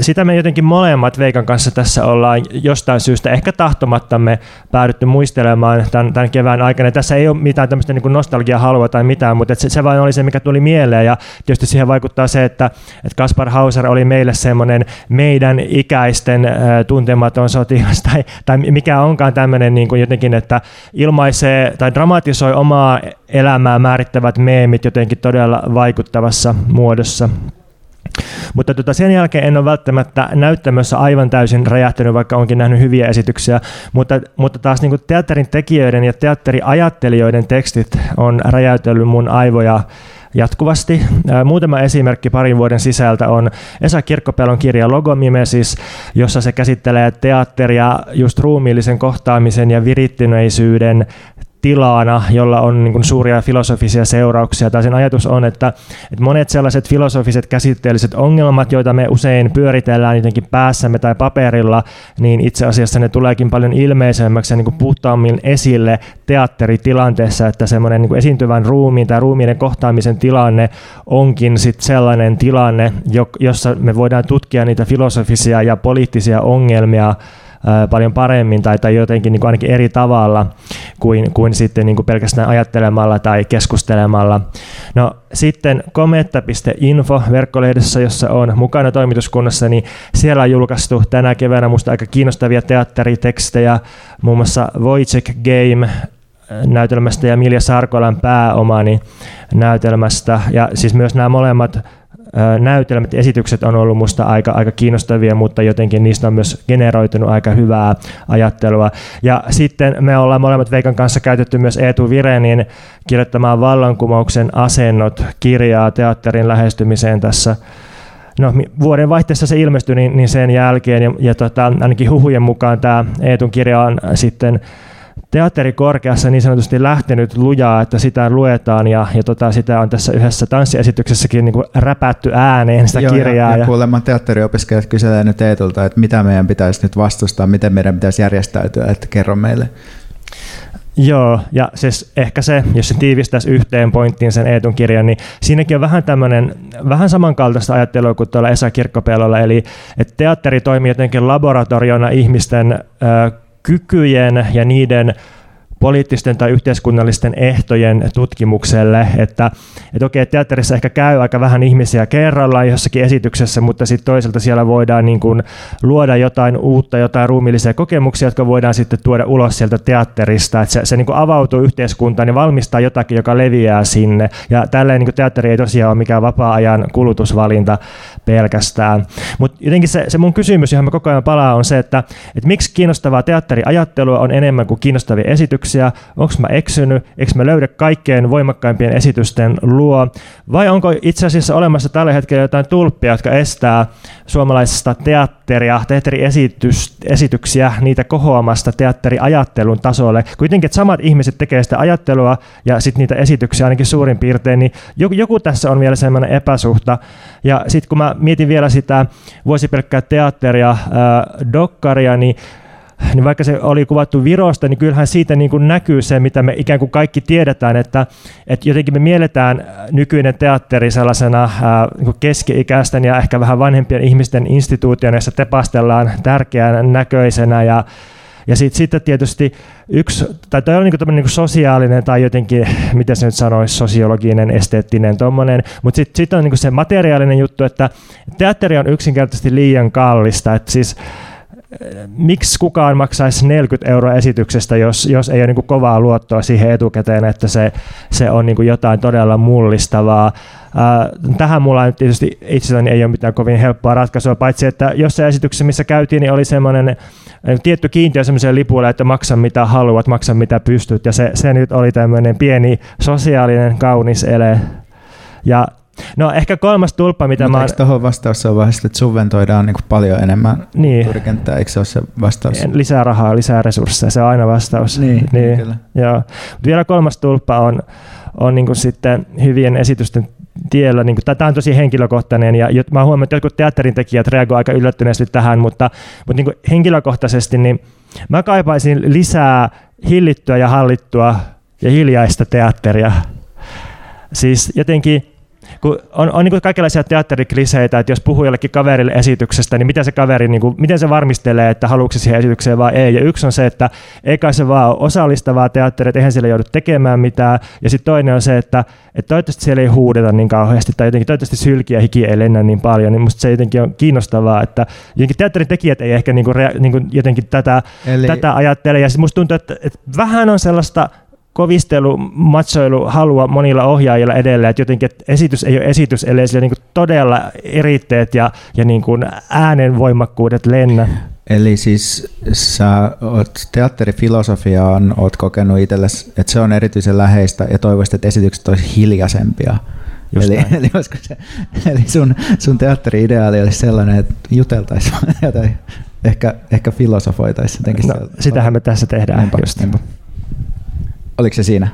sitä me jotenkin molemmat Veikan kanssa tässä ollaan jostain syystä ehkä tahtomattamme päädytty muistelemaan tämän, tämän kevään aikana. Tässä ei ole mitään tämmöistä niin nostalgia-halua tai mitään, mutta se, se vain oli se, mikä tuli mieleen. Ja tietysti siihen vaikuttaa se, että, että Kaspar Hauser oli meille semmoinen meidän ikäisten äh, tuntematon sotilas tai, tai mikä onkaan tämmöinen niin kuin jotenkin, että ilmaisee tai dramatisoi omaa elämää määrittävät meemit jotenkin todella vaikuttavassa muodossa. Mutta tota, sen jälkeen en ole välttämättä näyttämössä aivan täysin räjähtänyt, vaikka onkin nähnyt hyviä esityksiä, mutta, mutta taas niin teatterin tekijöiden ja teatteriajattelijoiden tekstit on räjäytellyt mun aivoja jatkuvasti. Muutama esimerkki parin vuoden sisältä on Esa Kirkkopelon kirja Logomimesis, jossa se käsittelee teatteria just ruumiillisen kohtaamisen ja virittyneisyyden tilana, jolla on niin suuria filosofisia seurauksia. Tai sen ajatus on, että, että monet sellaiset filosofiset käsitteelliset ongelmat, joita me usein pyöritellään jotenkin päässämme tai paperilla, niin itse asiassa ne tuleekin paljon ilmeisemmäksi ja niin puhtaammin esille teatteritilanteessa, että semmoinen niin esiintyvän ruumiin tai ruumiiden kohtaamisen tilanne onkin sit sellainen tilanne, jossa me voidaan tutkia niitä filosofisia ja poliittisia ongelmia paljon paremmin tai, tai jotenkin niin kuin ainakin eri tavalla kuin, kuin sitten niin kuin pelkästään ajattelemalla tai keskustelemalla. No sitten kometta.info verkkolehdessä, jossa on mukana toimituskunnassa, niin siellä on julkaistu tänä keväänä musta aika kiinnostavia teatteritekstejä, muun muassa Wojciech Game näytelmästä ja Milja Sarkolan pääomani näytelmästä. Ja siis myös nämä molemmat näytelmät esitykset on ollut musta aika, aika kiinnostavia, mutta jotenkin niistä on myös generoitunut aika hyvää ajattelua. Ja sitten me ollaan molemmat Veikan kanssa käytetty myös Eetu Virenin kirjoittamaan vallankumouksen asennot kirjaa teatterin lähestymiseen tässä no, vuoden vaihteessa se ilmestyi niin, niin sen jälkeen, ja, ja tota, ainakin huhujen mukaan tämä Eetun kirja on sitten teatterikorkeassa niin sanotusti lähtenyt lujaa, että sitä luetaan ja, ja tota, sitä on tässä yhdessä tanssiesityksessäkin niin kuin räpätty ääneen sitä Joo, kirjaa. Ja, ja kuulemma teatteriopiskelijat kyselee nyt Eetulta, että mitä meidän pitäisi nyt vastustaa, miten meidän pitäisi järjestäytyä, että kerro meille. Joo, ja siis ehkä se, jos se tiivistäisi yhteen pointtiin sen Eetun kirjan, niin siinäkin on vähän tämmöinen, vähän samankaltaista ajattelua kuin tuolla Esa Kirkkopelolla, eli että teatteri toimii jotenkin laboratoriona ihmisten kykyjen ja niiden poliittisten tai yhteiskunnallisten ehtojen tutkimukselle, että, että okei, teatterissa ehkä käy aika vähän ihmisiä kerrallaan jossakin esityksessä, mutta sitten toisaalta siellä voidaan niin kuin luoda jotain uutta, jotain ruumiillisia kokemuksia, jotka voidaan sitten tuoda ulos sieltä teatterista, että se, se niin kuin avautuu yhteiskuntaan ja valmistaa jotakin, joka leviää sinne, ja tällä niin teatteri ei tosiaan ole mikään vapaa-ajan kulutusvalinta pelkästään. Mutta jotenkin se, se mun kysymys, johon mä koko ajan palaan, on se, että, että miksi kiinnostavaa teatteriajattelua on enemmän kuin kiinnostavia esityksiä, esityksiä, onko mä eksynyt, eikö mä löydä kaikkein voimakkaimpien esitysten luo, vai onko itse asiassa olemassa tällä hetkellä jotain tulppia, jotka estää suomalaisesta teatteria, teatteriesityksiä, niitä kohoamasta teatteriajattelun tasolle. Kuitenkin, että samat ihmiset tekee sitä ajattelua ja sitten niitä esityksiä ainakin suurin piirtein, niin joku, tässä on vielä semmoinen epäsuhta. Ja sitten kun mä mietin vielä sitä vuosi pelkkää teatteria, äh, dokkaria, niin niin vaikka se oli kuvattu Virosta, niin kyllähän siitä niin kuin näkyy se, mitä me ikään kuin kaikki tiedetään, että, että jotenkin me mielletään nykyinen teatteri sellaisena ää, niin keski-ikäisten ja ehkä vähän vanhempien ihmisten instituutiona, jossa tepastellaan tärkeän näköisenä ja ja sitten sit tietysti yksi, tai toi on niinku niinku sosiaalinen tai jotenkin, miten se nyt sanoisi, sosiologinen, esteettinen tuommoinen, mutta sitten sit on niinku se materiaalinen juttu, että teatteri on yksinkertaisesti liian kallista, että siis miksi kukaan maksaisi 40 euroa esityksestä, jos, jos ei ole niin kovaa luottoa siihen etukäteen, että se, se on niin jotain todella mullistavaa. Tähän mulla nyt tietysti itselläni ei ole mitään kovin helppoa ratkaisua, paitsi että jossain esityksessä, missä käytiin, niin oli semmoinen tietty kiintiö semmoiselle lipulle, että maksa mitä haluat, maksa mitä pystyt, ja se, se nyt oli tämmöinen pieni sosiaalinen kaunis ele. Ja No ehkä kolmas tulppa, mitä Mutta mä... Eikö tuohon vastaus on vasta, että subventoidaan niin paljon enemmän niin. kulttuurikenttää, eikö se ole se vastaus? Lisää rahaa, lisää resursseja, se on aina vastaus. Niin, niin. Kyllä. Joo. Mutta vielä kolmas tulppa on, on niin kuin sitten hyvien esitysten tiellä. Niin kuin, tämä on tosi henkilökohtainen ja mä huomannut, että jotkut teatterin tekijät reagoivat aika yllättyneesti tähän, mutta, mutta niin kuin henkilökohtaisesti niin mä kaipaisin lisää hillittyä ja hallittua ja hiljaista teatteria. Siis jotenkin kun on, on niin kaikenlaisia teatterikliseitä, että jos puhuu jollekin kaverille esityksestä, niin miten se kaveri, niin kuin, miten se varmistelee, että haluatko siihen esitykseen vai ei. Ja yksi on se, että eikä se vaan ole osallistavaa teatteria, että eihän siellä joudu tekemään mitään. Ja sitten toinen on se, että, että toivottavasti siellä ei huudeta niin kauheasti, tai jotenkin toivottavasti sylki ja hiki ei lennä niin paljon, niin musta se jotenkin on kiinnostavaa, että jotenkin teatterin tekijät ei ehkä niin kuin, niin kuin jotenkin tätä, Eli... tätä ajattele. Ja musta tuntuu, että, että vähän on sellaista kovistelu, matsoilu halua monilla ohjaajilla edelleen, että jotenkin että esitys ei ole esitys, ellei sillä niin kuin todella eritteet ja, ja niin kuin äänenvoimakkuudet lennä. Eli siis sä oot teatterifilosofiaan oot kokenut itsellesi, että se on erityisen läheistä ja toivoisit, että esitykset olisi hiljaisempia. Just eli, eli, se, eli sun, sun teatteri-ideaali olisi sellainen, että juteltaisiin <laughs> jotain, ehkä, ehkä filosofoitaisiin jotenkin. No, sitähän me tässä tehdään. Niinpä, just. Niinpä. Oliko se siinä?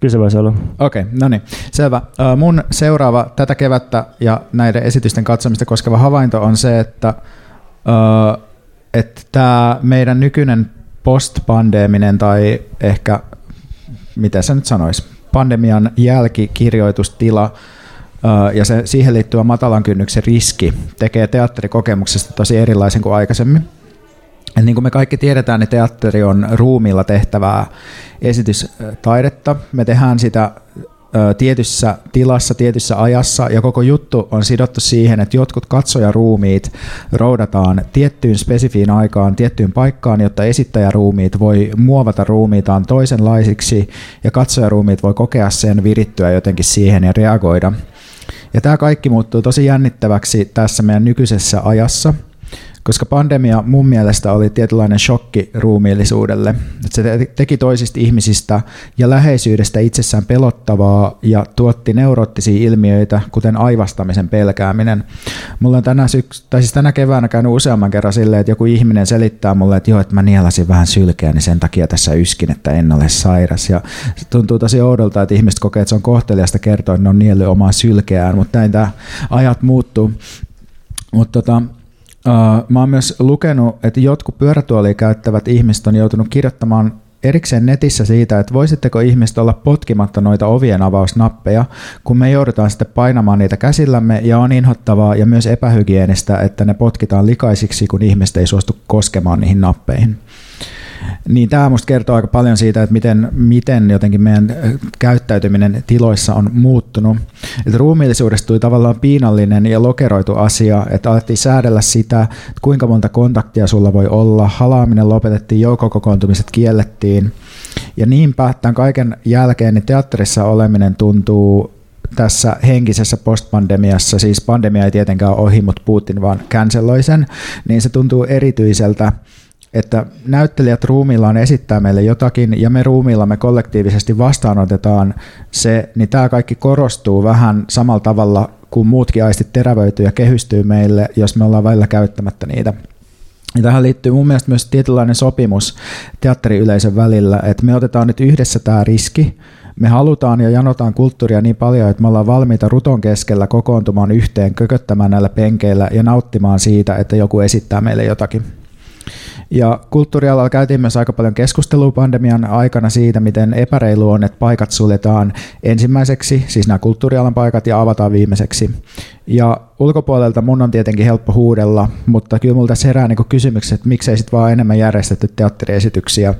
Kyllä se voisi olla. Okei, okay, no niin, selvä. Mun seuraava tätä kevättä ja näiden esitysten katsomista koskeva havainto on se, että, että tämä meidän nykyinen postpandeminen tai ehkä, mitä se nyt sanoisi, pandemian jälkikirjoitustila ja se siihen liittyvä matalan kynnyksen riski tekee teatterikokemuksesta tosi erilaisen kuin aikaisemmin. Niin kuin me kaikki tiedetään, niin teatteri on ruumilla tehtävää esitystaidetta. Me tehdään sitä tietyssä tilassa, tietyssä ajassa, ja koko juttu on sidottu siihen, että jotkut katsojaruumiit roudataan tiettyyn spesifiin aikaan, tiettyyn paikkaan, jotta esittäjäruumiit voi muovata ruumiitaan toisenlaisiksi, ja katsojaruumiit voi kokea sen virittyä jotenkin siihen ja reagoida. Ja tämä kaikki muuttuu tosi jännittäväksi tässä meidän nykyisessä ajassa – koska pandemia mun mielestä oli tietynlainen shokki ruumiillisuudelle. Se teki toisista ihmisistä ja läheisyydestä itsessään pelottavaa ja tuotti neuroottisia ilmiöitä, kuten aivastamisen pelkääminen. Mulla on tänä, syks- tai siis tänä keväänä käynyt useamman kerran silleen, että joku ihminen selittää mulle, että joo, että mä nielasin vähän sylkeä, niin sen takia tässä yskin, että en ole sairas. Ja se tuntuu tosi oudolta, että ihmiset kokee, että se on kohteliasta kertoa, että ne on niellyt omaa sylkeään, mutta näin tämä ajat muuttuu. Mutta tota, mä oon myös lukenut, että jotkut pyörätuolia käyttävät ihmiset on joutunut kirjoittamaan erikseen netissä siitä, että voisitteko ihmiset olla potkimatta noita ovien avausnappeja, kun me joudutaan sitten painamaan niitä käsillämme ja on inhottavaa ja myös epähygienistä, että ne potkitaan likaisiksi, kun ihmiset ei suostu koskemaan niihin nappeihin. Niin tämä musta kertoo aika paljon siitä, että miten, miten jotenkin meidän käyttäytyminen tiloissa on muuttunut. Että ruumiillisuudesta tuli tavallaan piinallinen ja lokeroitu asia, että alettiin säädellä sitä, että kuinka monta kontaktia sulla voi olla, halaaminen lopetettiin, joukkokokoontumiset kiellettiin. Ja niinpä tämän kaiken jälkeen niin teatterissa oleminen tuntuu tässä henkisessä postpandemiassa, siis pandemia ei tietenkään ole ohi, mutta Putin vaan canceloi sen, niin se tuntuu erityiseltä että näyttelijät ruumillaan esittää meille jotakin ja me ruumiillamme kollektiivisesti vastaanotetaan se, niin tämä kaikki korostuu vähän samalla tavalla kuin muutkin aistit terävöityy ja kehystyy meille, jos me ollaan välillä käyttämättä niitä. Ja tähän liittyy mun mielestä myös tietynlainen sopimus teatteriyleisön välillä, että me otetaan nyt yhdessä tämä riski, me halutaan ja janotaan kulttuuria niin paljon, että me ollaan valmiita ruton keskellä kokoontumaan yhteen, kököttämään näillä penkeillä ja nauttimaan siitä, että joku esittää meille jotakin. Ja kulttuurialalla käytiin myös aika paljon keskustelua pandemian aikana siitä, miten epäreilu on, että paikat suljetaan ensimmäiseksi, siis nämä kulttuurialan paikat, ja avataan viimeiseksi. Ja ulkopuolelta mun on tietenkin helppo huudella, mutta kyllä multa tässä herää niin kysymykset, että miksei sitten vaan enemmän järjestetty teatteriesityksiä.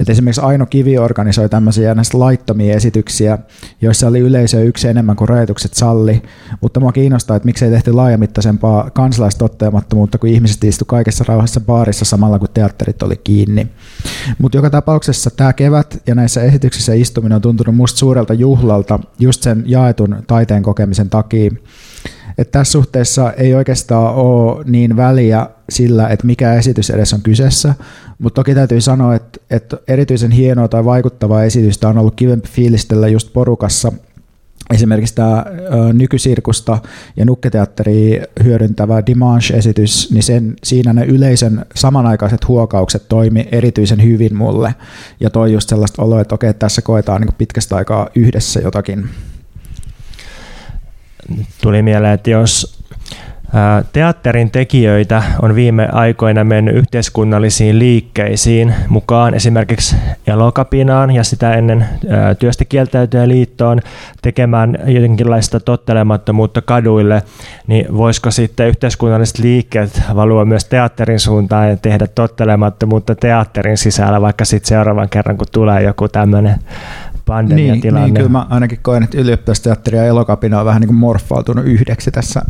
Et esimerkiksi Aino Kivi organisoi tämmöisiä näistä laittomia esityksiä, joissa oli yleisö yksi enemmän kuin rajoitukset salli, mutta mua kiinnostaa, että miksei tehty laajamittaisempaa kansalaistottelemattomuutta, kun ihmiset istu kaikessa rauhassa baarissa samalla kun teatterit oli kiinni. Mutta joka tapauksessa tämä kevät ja näissä esityksissä istuminen on tuntunut musta suurelta juhlalta just sen jaetun taiteen kokemisen takia. Että tässä suhteessa ei oikeastaan ole niin väliä sillä, että mikä esitys edes on kyseessä, mutta toki täytyy sanoa, että, että erityisen hienoa tai vaikuttavaa esitystä on ollut kivempi fiilistellä just porukassa esimerkiksi tämä nykysirkusta ja nukketeatteri hyödyntävä Dimanche-esitys, niin sen, siinä ne yleisön samanaikaiset huokaukset toimi erityisen hyvin mulle ja toi just sellaista oloa, että okei, tässä koetaan niin pitkästä aikaa yhdessä jotakin. Tuli mieleen, että jos Teatterin tekijöitä on viime aikoina mennyt yhteiskunnallisiin liikkeisiin mukaan esimerkiksi Elokapinaan ja sitä ennen työstä liittoon tekemään jotenkinlaista tottelemattomuutta kaduille, niin voisiko sitten yhteiskunnalliset liikkeet valua myös teatterin suuntaan ja tehdä tottelemattomuutta teatterin sisällä, vaikka sitten seuraavan kerran, kun tulee joku tämmöinen. Niin, niin, kyllä mä ainakin koen, että ylioppilasteatteri ja elokapina on vähän niin kuin morfautunut yhdeksi tässä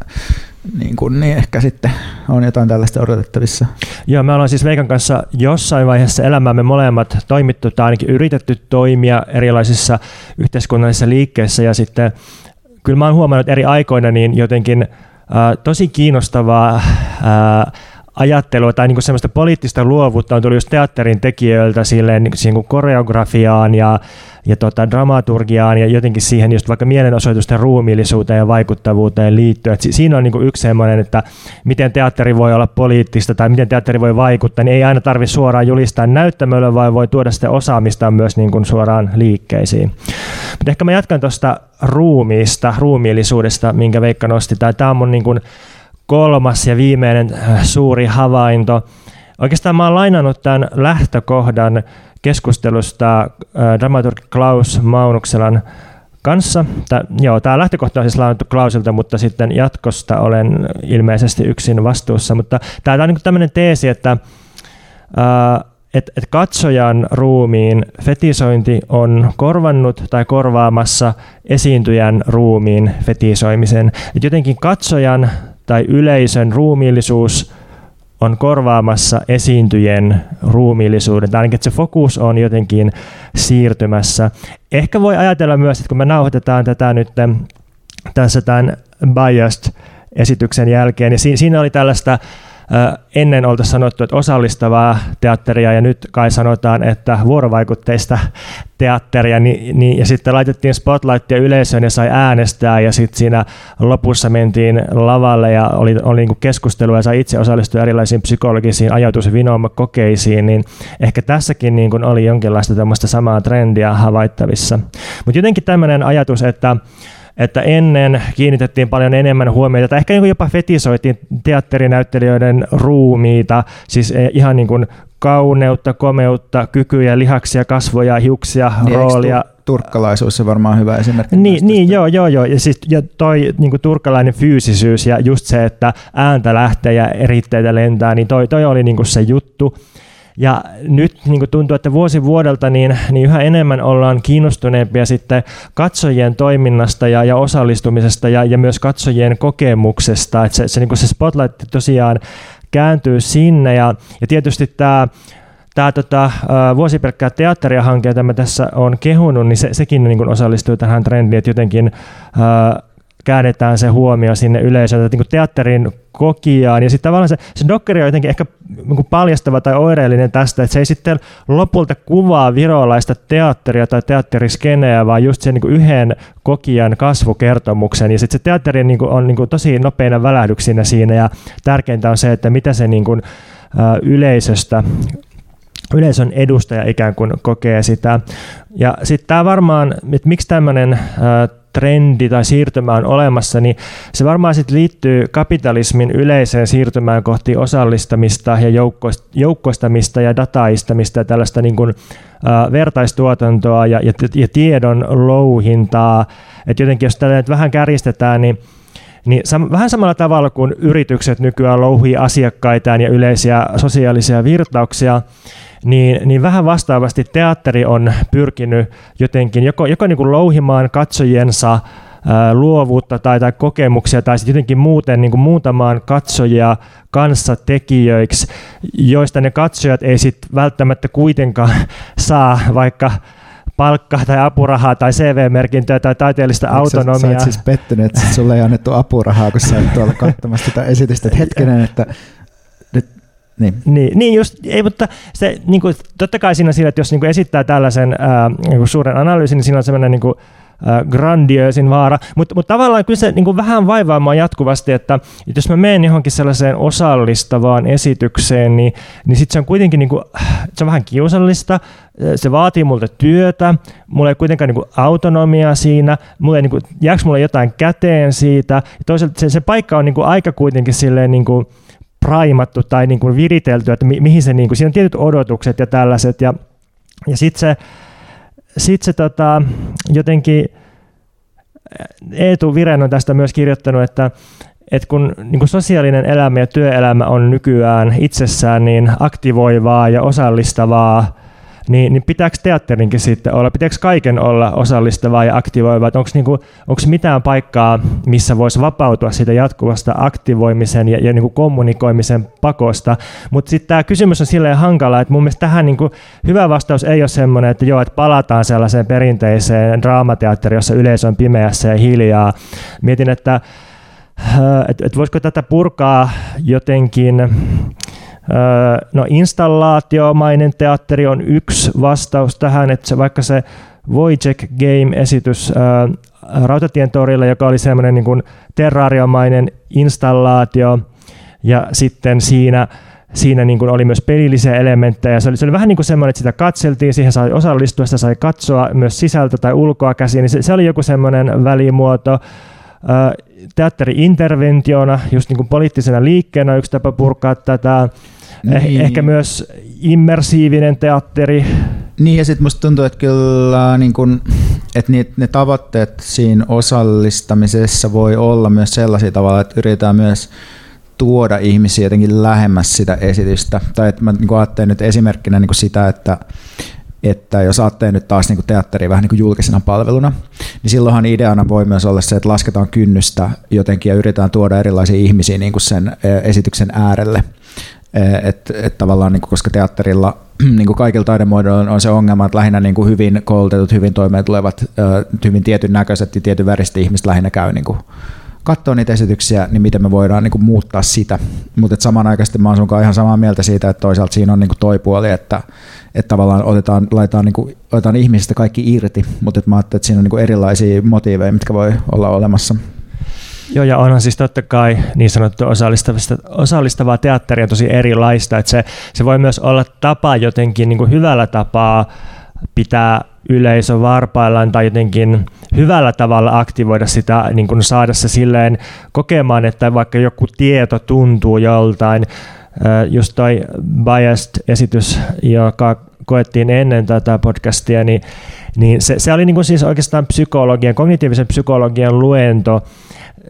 niin, kuin, niin ehkä sitten on jotain tällaista odotettavissa. Joo, me ollaan siis Veikan kanssa jossain vaiheessa elämäämme molemmat toimittu tai ainakin yritetty toimia erilaisissa yhteiskunnallisissa liikkeissä ja sitten kyllä mä oon huomannut eri aikoina niin jotenkin äh, tosi kiinnostavaa äh, ajattelua tai niin semmoista poliittista luovuutta on tullut just teatterin tekijöiltä silleen niin kuin koreografiaan ja, ja tota, dramaturgiaan ja jotenkin siihen just vaikka mielenosoitusten ruumiillisuuteen ja vaikuttavuuteen liittyen. Et siinä on niin kuin yksi semmoinen, että miten teatteri voi olla poliittista tai miten teatteri voi vaikuttaa, niin ei aina tarvitse suoraan julistaa näyttämölle, vaan voi tuoda sitä osaamista myös niin kuin suoraan liikkeisiin. Mutta ehkä mä jatkan tuosta ruumiista, ruumiillisuudesta, minkä Veikka nosti. Tämä on mun niin kuin kolmas ja viimeinen äh, suuri havainto. Oikeastaan mä oon lainannut tämän lähtökohdan keskustelusta äh, dramaturg Klaus Maunukselan kanssa. Tää, joo, tämä lähtökohta on siis lainattu Klausilta, mutta sitten jatkosta olen ilmeisesti yksin vastuussa. Mutta tämä on niin tämmöinen teesi, että äh, et, et katsojan ruumiin fetisointi on korvannut tai korvaamassa esiintyjän ruumiin fetisoimisen. Et jotenkin katsojan tai yleisön ruumiillisuus on korvaamassa esiintyjen ruumiillisuuden, tai ainakin että se fokus on jotenkin siirtymässä. Ehkä voi ajatella myös, että kun me nauhoitetaan tätä nyt tässä tämän biased esityksen jälkeen, niin siinä oli tällaista ennen oltaisiin sanottu, että osallistavaa teatteria ja nyt kai sanotaan, että vuorovaikutteista teatteria, niin, niin, ja sitten laitettiin spotlightia yleisöön ja sai äänestää ja sitten siinä lopussa mentiin lavalle ja oli, oli niin keskustelua ja sai itse osallistua erilaisiin psykologisiin ajatus- ja kokeisiin, niin ehkä tässäkin niin kuin oli jonkinlaista samaa trendiä havaittavissa. Mutta jotenkin tämmöinen ajatus, että että ennen kiinnitettiin paljon enemmän huomiota, tai ehkä niin jopa fetisoitiin teatterinäyttelijöiden ruumiita, siis eh, ihan niin kuin kauneutta, komeutta, kykyjä, lihaksia, kasvoja, hiuksia, niin, roolia. turkkalaisuus on varmaan hyvä esimerkki. Niin, niin joo, joo, joo. Ja, siis, ja toi niin kuin turkkalainen fyysisyys ja just se, että ääntä lähtee ja eritteitä lentää, niin toi, toi oli niin kuin se juttu. Ja nyt niin kuin tuntuu, että vuosi vuodelta niin, niin yhä enemmän ollaan kiinnostuneempia sitten katsojien toiminnasta ja, ja osallistumisesta ja, ja myös katsojien kokemuksesta. Että se, se, niin kuin se spotlight tosiaan kääntyy sinne ja, ja tietysti tämä tämä tota, vuosipelkkää teatteria-hanke, jota mä tässä on kehunut, niin se, sekin niin osallistuu tähän trendiin, että jotenkin ää, käännetään se huomio sinne yleisöön, niin teatterin kokijaan. Ja sitten tavallaan se, se dokkeri on jotenkin ehkä niin paljastava tai oireellinen tästä, että se ei sitten lopulta kuvaa virolaista teatteria tai teatteriskeneä, vaan just sen niin yhden kokijan kasvukertomuksen. Ja sitten se teatteri niin on niin tosi nopeina välähdyksinä siinä, ja tärkeintä on se, että mitä se niin kuin, yleisöstä yleisön edustaja ikään kuin kokee sitä. Ja sitten tämä varmaan, että miksi tämmöinen trendi tai siirtymä on olemassa, niin se varmaan sitten liittyy kapitalismin yleiseen siirtymään kohti osallistamista ja joukkoistamista ja dataistamista ja tällaista niin kuin, ä, vertaistuotantoa ja, ja, ja tiedon louhintaa. Että jotenkin jos nyt vähän kärjistetään, niin niin sam- vähän samalla tavalla kuin yritykset nykyään louhii asiakkaitaan ja yleisiä sosiaalisia virtauksia, niin, niin vähän vastaavasti teatteri on pyrkinyt jotenkin joko, joko niin kuin louhimaan katsojiensa luovuutta tai, tai kokemuksia tai sitten jotenkin muuten niin kuin muutamaan katsojia kanssa tekijöiksi, joista ne katsojat ei sitten välttämättä kuitenkaan <laughs> saa vaikka palkkaa tai apurahaa tai CV-merkintöä tai taiteellista Eikö autonomiaa. Sä, sä siis pettynyt, että sulle ei annettu apurahaa, kun sä olet tuolla katsomassa tätä esitystä, että hetkinen, että niin. Niin, niin just, ei, mutta se, niin kuin, totta kai siinä, siinä että jos niin kuin esittää tällaisen ää, niin kuin suuren analyysin, niin siinä on sellainen niin kuin, grandiöisin vaara, mutta mut tavallaan kyllä se niin kuin vähän vaivaamaan jatkuvasti, että, että jos mä menen johonkin sellaiseen osallistavaan esitykseen, niin, niin sitten se on kuitenkin niin kuin, se on vähän kiusallista, se vaatii multa työtä, mulla ei kuitenkaan niin kuin autonomia siinä, mulla ei, niin kuin, jääkö mulle jotain käteen siitä, ja toisaalta se, se paikka on niin kuin aika kuitenkin silleen niin kuin, primattu tai niin kuin viritelty, että mi, mihin se, niin kuin, siinä on tietyt odotukset ja tällaiset, ja, ja sitten se, sitten se tota, jotenkin Eetu Viren on tästä myös kirjoittanut, että, että kun niin kuin sosiaalinen elämä ja työelämä on nykyään itsessään niin aktivoivaa ja osallistavaa, niin, niin pitääkö teatterinkin sitten olla, pitääkö kaiken olla osallistavaa ja aktivoivaa, onko niinku, mitään paikkaa, missä voisi vapautua siitä jatkuvasta aktivoimisen ja, ja niinku kommunikoimisen pakosta, mutta sitten tämä kysymys on silleen hankala, että mun mielestä tähän niinku, hyvä vastaus ei ole semmoinen, että joo, että palataan sellaiseen perinteiseen draamateatteriin, jossa yleisö on pimeässä ja hiljaa. Mietin, että että et voisiko tätä purkaa jotenkin No installaatiomainen teatteri on yksi vastaus tähän, että se, vaikka se Wojciech Game-esitys Rautatien torilla, joka oli semmoinen niin kuin terrariomainen installaatio, ja sitten siinä siinä niin kuin oli myös pelillisiä elementtejä. Se oli, se oli vähän niin kuin semmoinen, että sitä katseltiin, siihen sai osallistua, sitä sai katsoa myös sisältä tai ulkoa käsiin, niin se, se oli joku semmoinen välimuoto. Teatteri-interventiona, just niin kuin poliittisena liikkeenä yksi tapa purkaa tätä. Eh, niin. Ehkä myös immersiivinen teatteri. Niin ja sitten musta tuntuu, että kyllä niin kun, että ne, ne tavoitteet siinä osallistamisessa voi olla myös sellaisia tavalla, että yritetään myös tuoda ihmisiä jotenkin lähemmäs sitä esitystä. Tai että mä niin ajattelen nyt esimerkkinä niin sitä, että, että jos ajattelee nyt taas niin teatteri vähän niin julkisena palveluna, niin silloinhan ideana voi myös olla se, että lasketaan kynnystä jotenkin ja yritetään tuoda erilaisia ihmisiä niin sen eh, esityksen äärelle. Että et tavallaan, niin kuin, koska teatterilla <clears throat> niin kuin kaikilla taidemuodoilla on se ongelma, että lähinnä niin kuin hyvin koulutetut, hyvin toimeen tulevat, hyvin tietyn näköiset ja tietyn väristä ihmiset lähinnä käy niin kuin, katsoa niitä esityksiä, niin miten me voidaan niin kuin, muuttaa sitä. Mutta samanaikaisesti mä oon ihan samaa mieltä siitä, että toisaalta siinä on niin kuin toi puoli, että, että tavallaan otetaan, laitetaan, niin kuin, otetaan ihmisistä kaikki irti, mutta mä ajattelen, että siinä on niin kuin erilaisia motiiveja, mitkä voi olla olemassa. Joo, ja onhan siis totta kai niin sanottu osallistavaa teatteria tosi erilaista, että se, se voi myös olla tapa jotenkin niin kuin hyvällä tapaa pitää yleisö varpaillaan tai jotenkin hyvällä tavalla aktivoida sitä, niin kuin saada se silleen kokemaan, että vaikka joku tieto tuntuu joltain, just toi Biased-esitys, joka koettiin ennen tätä podcastia, niin, niin se, se oli niin kuin siis oikeastaan psykologian, kognitiivisen psykologian luento,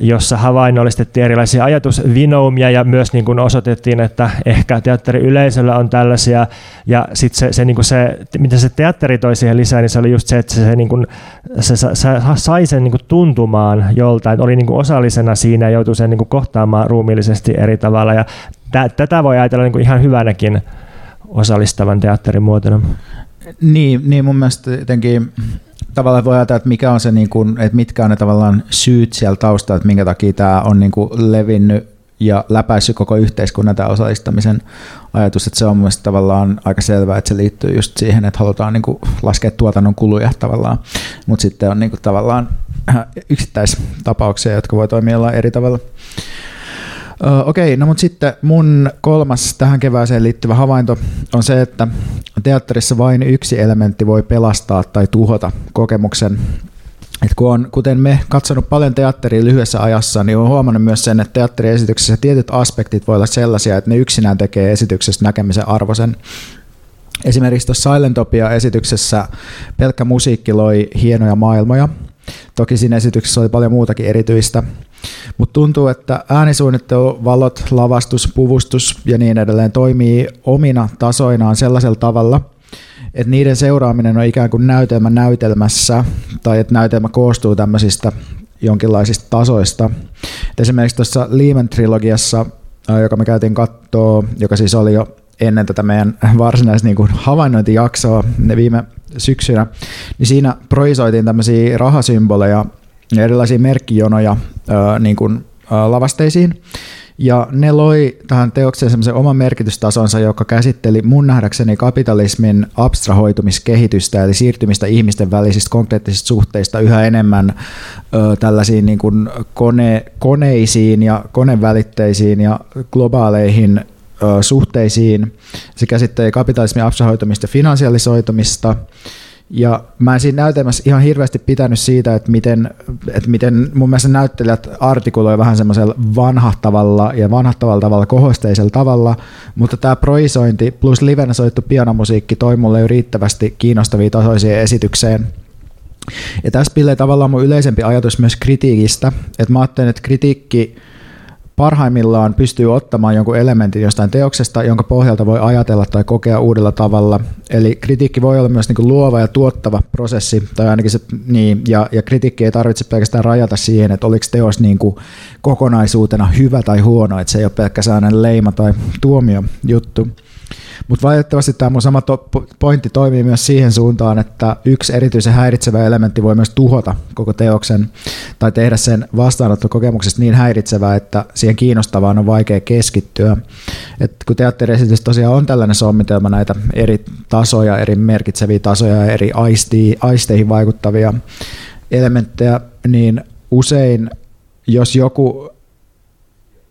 jossa havainnollistettiin erilaisia ajatusvinoumia ja myös niin kuin osoitettiin, että ehkä teatteriyleisöllä on tällaisia. Ja sitten se, se, niin kuin se, mitä se teatteri toi siihen lisää, niin se oli just se, että se, se, niin kuin, se, se, sai sen niin kuin tuntumaan joltain, oli niin kuin osallisena siinä ja joutui sen niin kuin kohtaamaan ruumiillisesti eri tavalla. Ja tä, tätä voi ajatella niin kuin ihan hyvänäkin osallistavan teatterin muotona. Niin, niin mun mielestä jotenkin tavallaan voi ajatella, että, mikä on se, niin kuin, että mitkä on ne tavallaan syyt siellä taustalla, että minkä takia tämä on niin kuin levinnyt ja läpäissyt koko yhteiskunnan tämä osallistamisen ajatus, että se on mielestäni tavallaan aika selvää, että se liittyy just siihen, että halutaan niin kuin laskea tuotannon kuluja tavallaan, mutta sitten on niin kuin tavallaan yksittäistapauksia, jotka voi toimia eri tavalla. Okei, okay, no mutta sitten mun kolmas tähän kevääseen liittyvä havainto on se, että teatterissa vain yksi elementti voi pelastaa tai tuhota kokemuksen. Et kun on, kuten me katsonut paljon teatteria lyhyessä ajassa, niin on huomannut myös sen, että teatteriesityksessä tietyt aspektit voi olla sellaisia, että ne yksinään tekee esityksestä näkemisen arvoisen. Esimerkiksi tuossa Silentopia-esityksessä pelkkä musiikki loi hienoja maailmoja. Toki siinä esityksessä oli paljon muutakin erityistä – Mutta tuntuu, että äänisuunnittelu, valot, lavastus, puvustus ja niin edelleen toimii omina tasoinaan sellaisella tavalla, että niiden seuraaminen on ikään kuin näytelmä näytelmässä, tai että näytelmä koostuu tämmöisistä jonkinlaisista tasoista. Et esimerkiksi tuossa Lehman trilogiassa, joka me käytiin katsoa, joka siis oli jo ennen tätä meidän varsinaista niin kuin havainnointijaksoa viime syksynä, niin siinä projisoitiin tämmöisiä rahasymboleja ja erilaisia merkkijonoja niin kuin, lavasteisiin. Ja ne loi tähän teokseen semmoisen oman merkitystasonsa, joka käsitteli mun nähdäkseni kapitalismin abstrahoitumiskehitystä, eli siirtymistä ihmisten välisistä konkreettisista suhteista yhä enemmän ö, tällaisiin niin kuin kone, koneisiin ja konevälitteisiin ja globaaleihin ö, suhteisiin. Se käsitteli kapitalismin abstrahoitumista ja finansialisoitumista, ja mä en siinä näytelmässä ihan hirveästi pitänyt siitä, että miten, että miten mun mielestä näyttelijät artikuloi vähän semmoisella vanhahtavalla ja vanhahtavalla tavalla kohosteisella tavalla, mutta tämä proisointi plus livenä soittu pianomusiikki toi mulle jo riittävästi kiinnostavia tasoisia esitykseen. Ja tässä pillee tavallaan mun yleisempi ajatus myös kritiikistä, että mä ajattelen, että kritiikki parhaimmillaan pystyy ottamaan jonkun elementin jostain teoksesta, jonka pohjalta voi ajatella tai kokea uudella tavalla. Eli kritiikki voi olla myös niin kuin luova ja tuottava prosessi, tai ainakin se, niin, ja, ja kritiikki ei tarvitse pelkästään rajata siihen, että oliko teos niin kuin kokonaisuutena hyvä tai huono, että se ei ole pelkkä sellainen leima tai tuomio juttu. Mutta valitettavasti tämä mun sama to- pointti toimii myös siihen suuntaan, että yksi erityisen häiritsevä elementti voi myös tuhota koko teoksen tai tehdä sen vastaanottokokemuksesta niin häiritsevää, että siihen kiinnostavaan on vaikea keskittyä. Et kun teatteriesitys tosiaan on tällainen sommitelma näitä eri tasoja, eri merkitseviä tasoja ja eri aisteihin vaikuttavia elementtejä, niin usein jos joku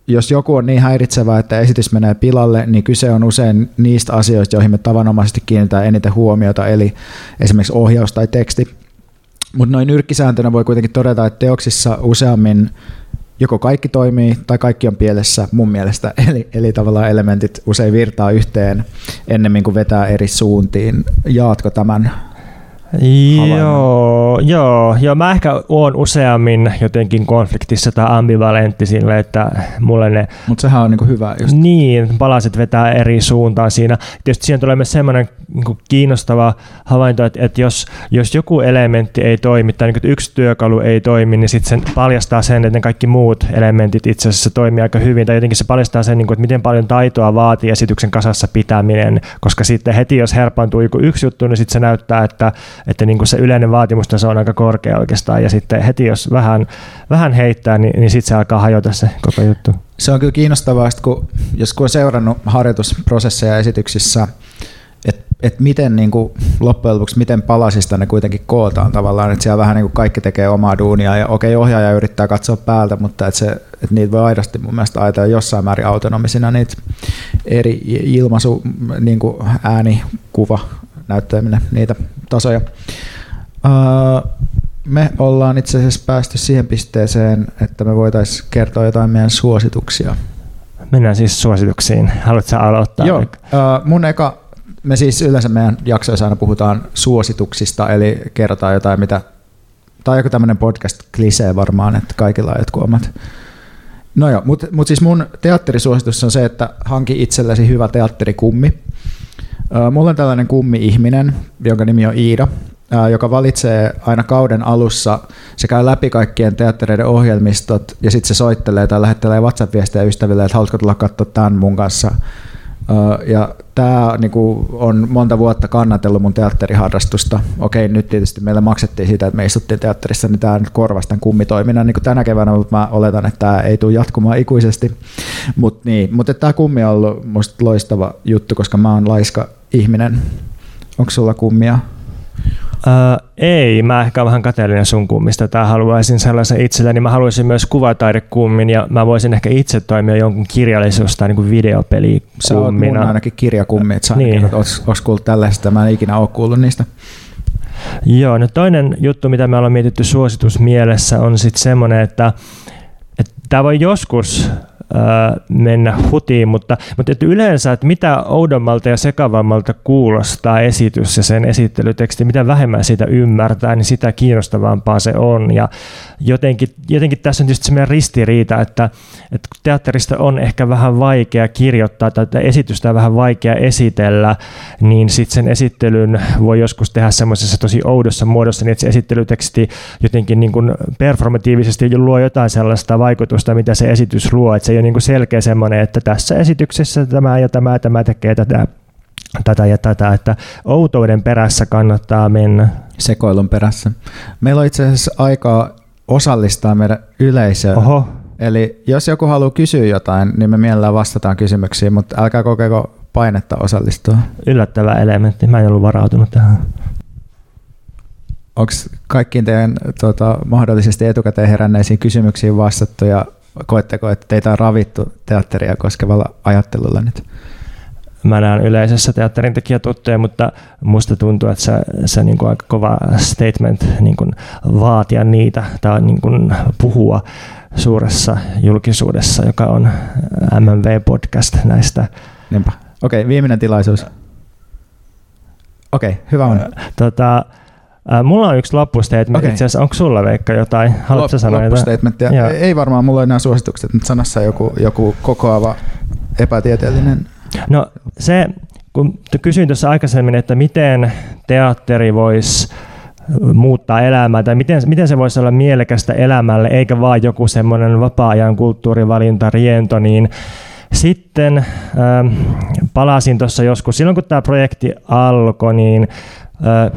jos joku on niin häiritsevä, että esitys menee pilalle, niin kyse on usein niistä asioista, joihin me tavanomaisesti kiinnitetään eniten huomiota, eli esimerkiksi ohjaus tai teksti. Mutta noin nyrkkisääntönä voi kuitenkin todeta, että teoksissa useammin joko kaikki toimii tai kaikki on pielessä mun mielestä, <laughs> eli, eli tavallaan elementit usein virtaa yhteen ennemmin kuin vetää eri suuntiin. Jaatko tämän Joo, joo, joo, mä ehkä oon useammin jotenkin konfliktissa tai ambivalentti sille, että mulle ne... Mutta sehän on niinku hyvä just. Niin, palaset vetää eri suuntaan siinä. Tietysti siihen tulee myös semmoinen niin kiinnostava havainto, että, että jos, jos joku elementti ei toimi tai niin yksi työkalu ei toimi, niin sitten se paljastaa sen, että ne kaikki muut elementit itse asiassa toimii aika hyvin. Tai jotenkin se paljastaa sen, niin kuin, että miten paljon taitoa vaatii esityksen kasassa pitäminen, koska sitten heti jos herpaantuu joku yksi juttu, niin sitten se näyttää, että että niin kuin se yleinen vaatimustaso on aika korkea oikeastaan, ja sitten heti jos vähän, vähän heittää, niin, niin sitten se alkaa hajota se koko juttu. Se on kyllä kiinnostavaa, kun, jos kun on seurannut harjoitusprosesseja esityksissä, että et miten niin kuin, loppujen lopuksi, miten palasista ne kuitenkin kootaan tavallaan, että siellä vähän niin kuin kaikki tekee omaa duunia ja okei, ohjaaja yrittää katsoa päältä, mutta että se, että niitä voi aidosti mun mielestä ajatella jossain määrin autonomisina niitä eri ilmaisu, niin kuin ääni, kuva, näyttäminen, niitä tasoja. Me ollaan itse asiassa päästy siihen pisteeseen, että me voitaisiin kertoa jotain meidän suosituksia. Mennään siis suosituksiin. Haluatko aloittaa? Joo, mun eka, me siis yleensä meidän jaksoissa aina puhutaan suosituksista, eli kerrotaan jotain, mitä, tai joku tämmöinen podcast-klisee varmaan, että kaikilla on jotkut omat. No joo, mutta mut siis mun teatterisuositus on se, että hanki itsellesi hyvä teatterikummi. Mulla on tällainen kummi-ihminen, jonka nimi on Iida, joka valitsee aina kauden alussa, se käy läpi kaikkien teattereiden ohjelmistot ja sitten se soittelee tai lähettelee WhatsApp-viestejä ystäville, että haluatko tulla katsoa tämän mun kanssa. Ja tämä niinku, on monta vuotta kannatellut mun teatteriharrastusta. Okei, nyt tietysti meillä maksettiin siitä, että me istuttiin teatterissa, niin tämä nyt korvasi tämän kummitoiminnan niin tänä keväänä, mutta mä oletan, että tämä ei tule jatkumaan ikuisesti. Mut niin, mutta tämä kummi on ollut musta loistava juttu, koska mä oon laiska ihminen. Onko sulla kummia? Uh, ei, mä ehkä vähän kateellinen sun kummista. Tää haluaisin sellaisen itselleni. Mä haluaisin myös kuvataidekummin ja mä voisin ehkä itse toimia jonkun kirjallisuus- tai niin videopelikummina. Se on mun ainakin kirjakummi, että niin. onko kuullut tällaista, mä en ikinä ole kuullut niistä. Joo, no toinen juttu, mitä me ollaan mietitty suositusmielessä on sitten semmoinen, että, että tämä voi joskus mennä hutiin, mutta, mutta että yleensä, että mitä oudommalta ja sekavammalta kuulostaa esitys ja sen esittelyteksti, mitä vähemmän siitä ymmärtää, niin sitä kiinnostavampaa se on. Ja jotenkin, jotenkin tässä on tietysti sellainen ristiriita, että, että teatterista on ehkä vähän vaikea kirjoittaa tai että esitystä on vähän vaikea esitellä, niin sitten sen esittelyn voi joskus tehdä semmoisessa tosi oudossa muodossa, niin että se esittelyteksti jotenkin niin kuin performatiivisesti luo jotain sellaista vaikutusta, mitä se esitys luo, että se ei ole niin kuin selkeä semmoinen, että tässä esityksessä tämä ja tämä, tämä tekee tätä, tätä ja tätä, että outouden perässä kannattaa mennä. Sekoilun perässä. Meillä on itse asiassa aikaa osallistaa meidän yleisöä. Oho. Eli jos joku haluaa kysyä jotain, niin me mielellään vastataan kysymyksiin, mutta älkää kokeeko painetta osallistua. Yllättävä elementti, mä en ollut varautunut tähän. Onko kaikkiin teidän tuota, mahdollisesti etukäteen heränneisiin kysymyksiin vastattu ja koetteko, että teitä on ravittu teatteria koskevalla ajattelulla nyt? Mä näen yleisessä teatterin tuttuja, mutta musta tuntuu, että se, se niin kuin aika kova statement niin kuin vaatia niitä tai niin kuin puhua suuressa julkisuudessa, joka on MMV-podcast näistä. Niinpä. Okei, okay, viimeinen tilaisuus. Okei, okay, hyvä on. Tota, Äh, mulla on yksi loppustatement. Okay. Itse asiassa, onko sulla Veikka jotain? Haluatko Lop, sanoa loppustatementtia? Jotain? Ei varmaan mulla ole enää suositukset, mutta sanassa joku, joku kokoava epätieteellinen. No se, kun kysyin tuossa aikaisemmin, että miten teatteri voisi muuttaa elämää, tai miten, miten se voisi olla mielekästä elämälle, eikä vaan joku semmoinen vapaa-ajan kulttuurivalinta, riento, niin sitten ähm, palasin tuossa joskus, silloin kun tämä projekti alkoi, niin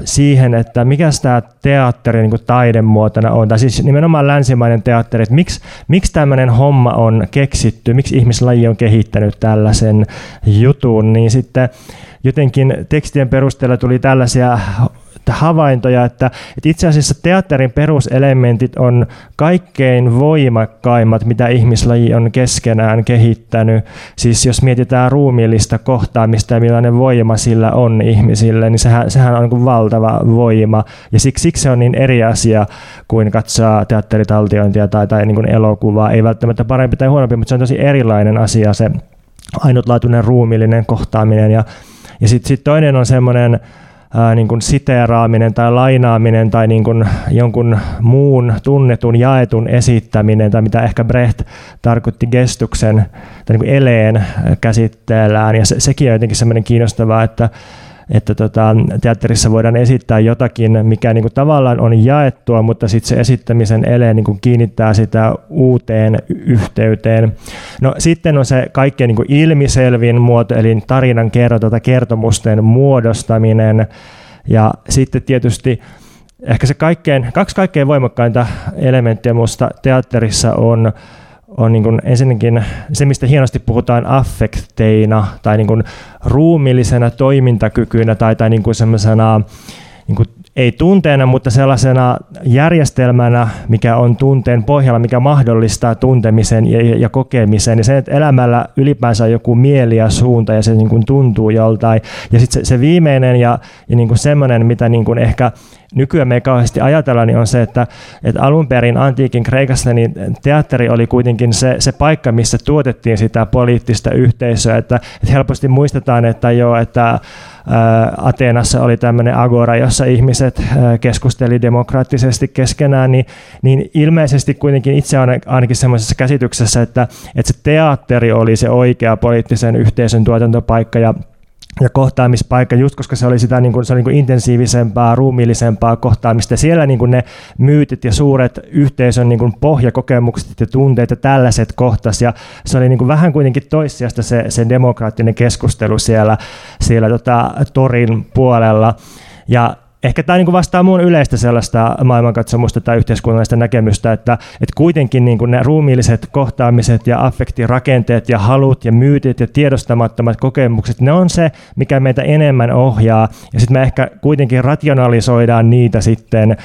siihen, että mikä tämä teatteri niin taidemuotona on, tai siis nimenomaan länsimainen teatteri, että miksi, miksi tämmöinen homma on keksitty, miksi ihmislaji on kehittänyt tällaisen jutun, niin sitten jotenkin tekstien perusteella tuli tällaisia havaintoja, että, että itse asiassa teatterin peruselementit on kaikkein voimakkaimmat, mitä ihmislaji on keskenään kehittänyt. Siis jos mietitään ruumiillista kohtaamista ja millainen voima sillä on ihmisille, niin sehän, sehän on niin valtava voima. Ja siksi, siksi se on niin eri asia kuin katsoa teatteritaltiointia tai, tai niin kuin elokuvaa. Ei välttämättä parempi tai huonompi, mutta se on tosi erilainen asia se ainutlaatuinen ruumiillinen kohtaaminen. Ja, ja sitten sit toinen on semmoinen ää, niin kuin siteeraaminen tai lainaaminen tai niin kuin jonkun muun tunnetun jaetun esittäminen tai mitä ehkä Brecht tarkoitti gestuksen tai niin kuin eleen käsitteellään. Ja se, sekin on jotenkin semmoinen kiinnostavaa, että että tota, teatterissa voidaan esittää jotakin, mikä niin kuin tavallaan on jaettua, mutta sitten se esittämisen ele niin kuin kiinnittää sitä uuteen yhteyteen. No sitten on se kaikkein niin kuin ilmiselvin muoto, eli tarinan kerronta tai kertomusten muodostaminen. Ja sitten tietysti ehkä se kaikkein, kaksi kaikkein voimakkainta elementtiä minusta teatterissa on on niin kuin ensinnäkin se, mistä hienosti puhutaan affekteina tai niin kuin ruumillisena toimintakykynä tai, tai niin kuin semmoisena niin kuin ei tunteena, mutta sellaisena järjestelmänä, mikä on tunteen pohjalla, mikä mahdollistaa tuntemisen ja, ja kokemisen. Ja se, että elämällä ylipäänsä on joku mieli ja suunta ja se niin kuin tuntuu joltain. Ja sitten se, se viimeinen ja, ja niin kuin semmoinen, mitä niin kuin ehkä nykyään me ei kauheasti ajatella, niin on se, että, että alun perin antiikin Kreikassa niin teatteri oli kuitenkin se, se paikka, missä tuotettiin sitä poliittista yhteisöä. Että, että helposti muistetaan, että jo, että Ateenassa oli tämmöinen agora, jossa ihmiset keskusteli demokraattisesti keskenään, niin, niin ilmeisesti kuitenkin itse olen ainakin semmoisessa käsityksessä, että, että se teatteri oli se oikea poliittisen yhteisön tuotantopaikka ja ja kohtaamispaikka, just koska se oli sitä niin kuin, se oli niin kuin intensiivisempää, ruumiillisempaa kohtaamista. Siellä niin kuin ne myytit ja suuret yhteisön niin kuin pohjakokemukset ja tunteet ja tällaiset kohtas. Ja se oli niin kuin vähän kuitenkin toissijasta se, se demokraattinen keskustelu siellä, siellä tota, torin puolella. Ja ehkä tämä niin vastaa muun yleistä sellaista maailmankatsomusta tai yhteiskunnallista näkemystä, että, että kuitenkin niin ne ruumiilliset kohtaamiset ja affektirakenteet ja halut ja myytit ja tiedostamattomat kokemukset, ne on se, mikä meitä enemmän ohjaa. Ja sitten me ehkä kuitenkin rationalisoidaan niitä sitten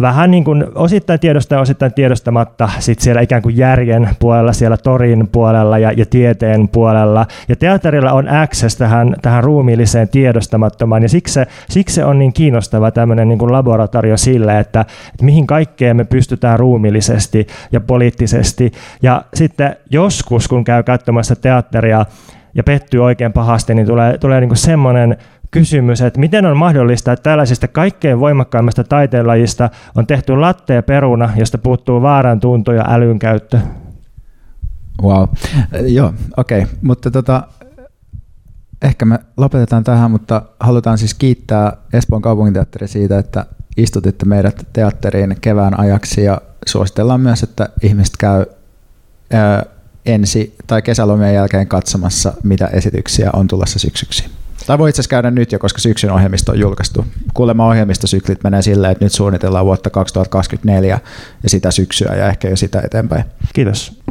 vähän niin kuin osittain tiedosta ja osittain tiedostamatta sit siellä ikään kuin järjen puolella, siellä torin puolella ja, ja tieteen puolella. Ja teatterilla on access tähän, tähän ruumiilliseen tiedostamattomaan ja siksi se, siksi se on niin kiinnostava tämmöinen niin laboratorio sille, että, että mihin kaikkeen me pystytään ruumiillisesti ja poliittisesti. Ja sitten joskus, kun käy katsomassa teatteria, ja pettyy oikein pahasti, niin tulee, tulee niin semmoinen kysymys, että miten on mahdollista, että tällaisista kaikkein voimakkaimmasta taiteenlajista on tehty latte ja peruna, josta puuttuu vaaran tunto ja älyn käyttö? Wow. Joo, okei. Okay. Mutta tota, ehkä me lopetetaan tähän, mutta halutaan siis kiittää Espoon kaupunginteatteri siitä, että istutitte meidät teatteriin kevään ajaksi ja suositellaan myös, että ihmiset käy ää, ensi tai kesälomien jälkeen katsomassa, mitä esityksiä on tulossa syksyksi. Tai voi itse asiassa käydä nyt jo, koska syksyn ohjelmisto on julkaistu. Kuulemma ohjelmistosyklit menee silleen, että nyt suunnitellaan vuotta 2024 ja sitä syksyä ja ehkä jo sitä eteenpäin. Kiitos.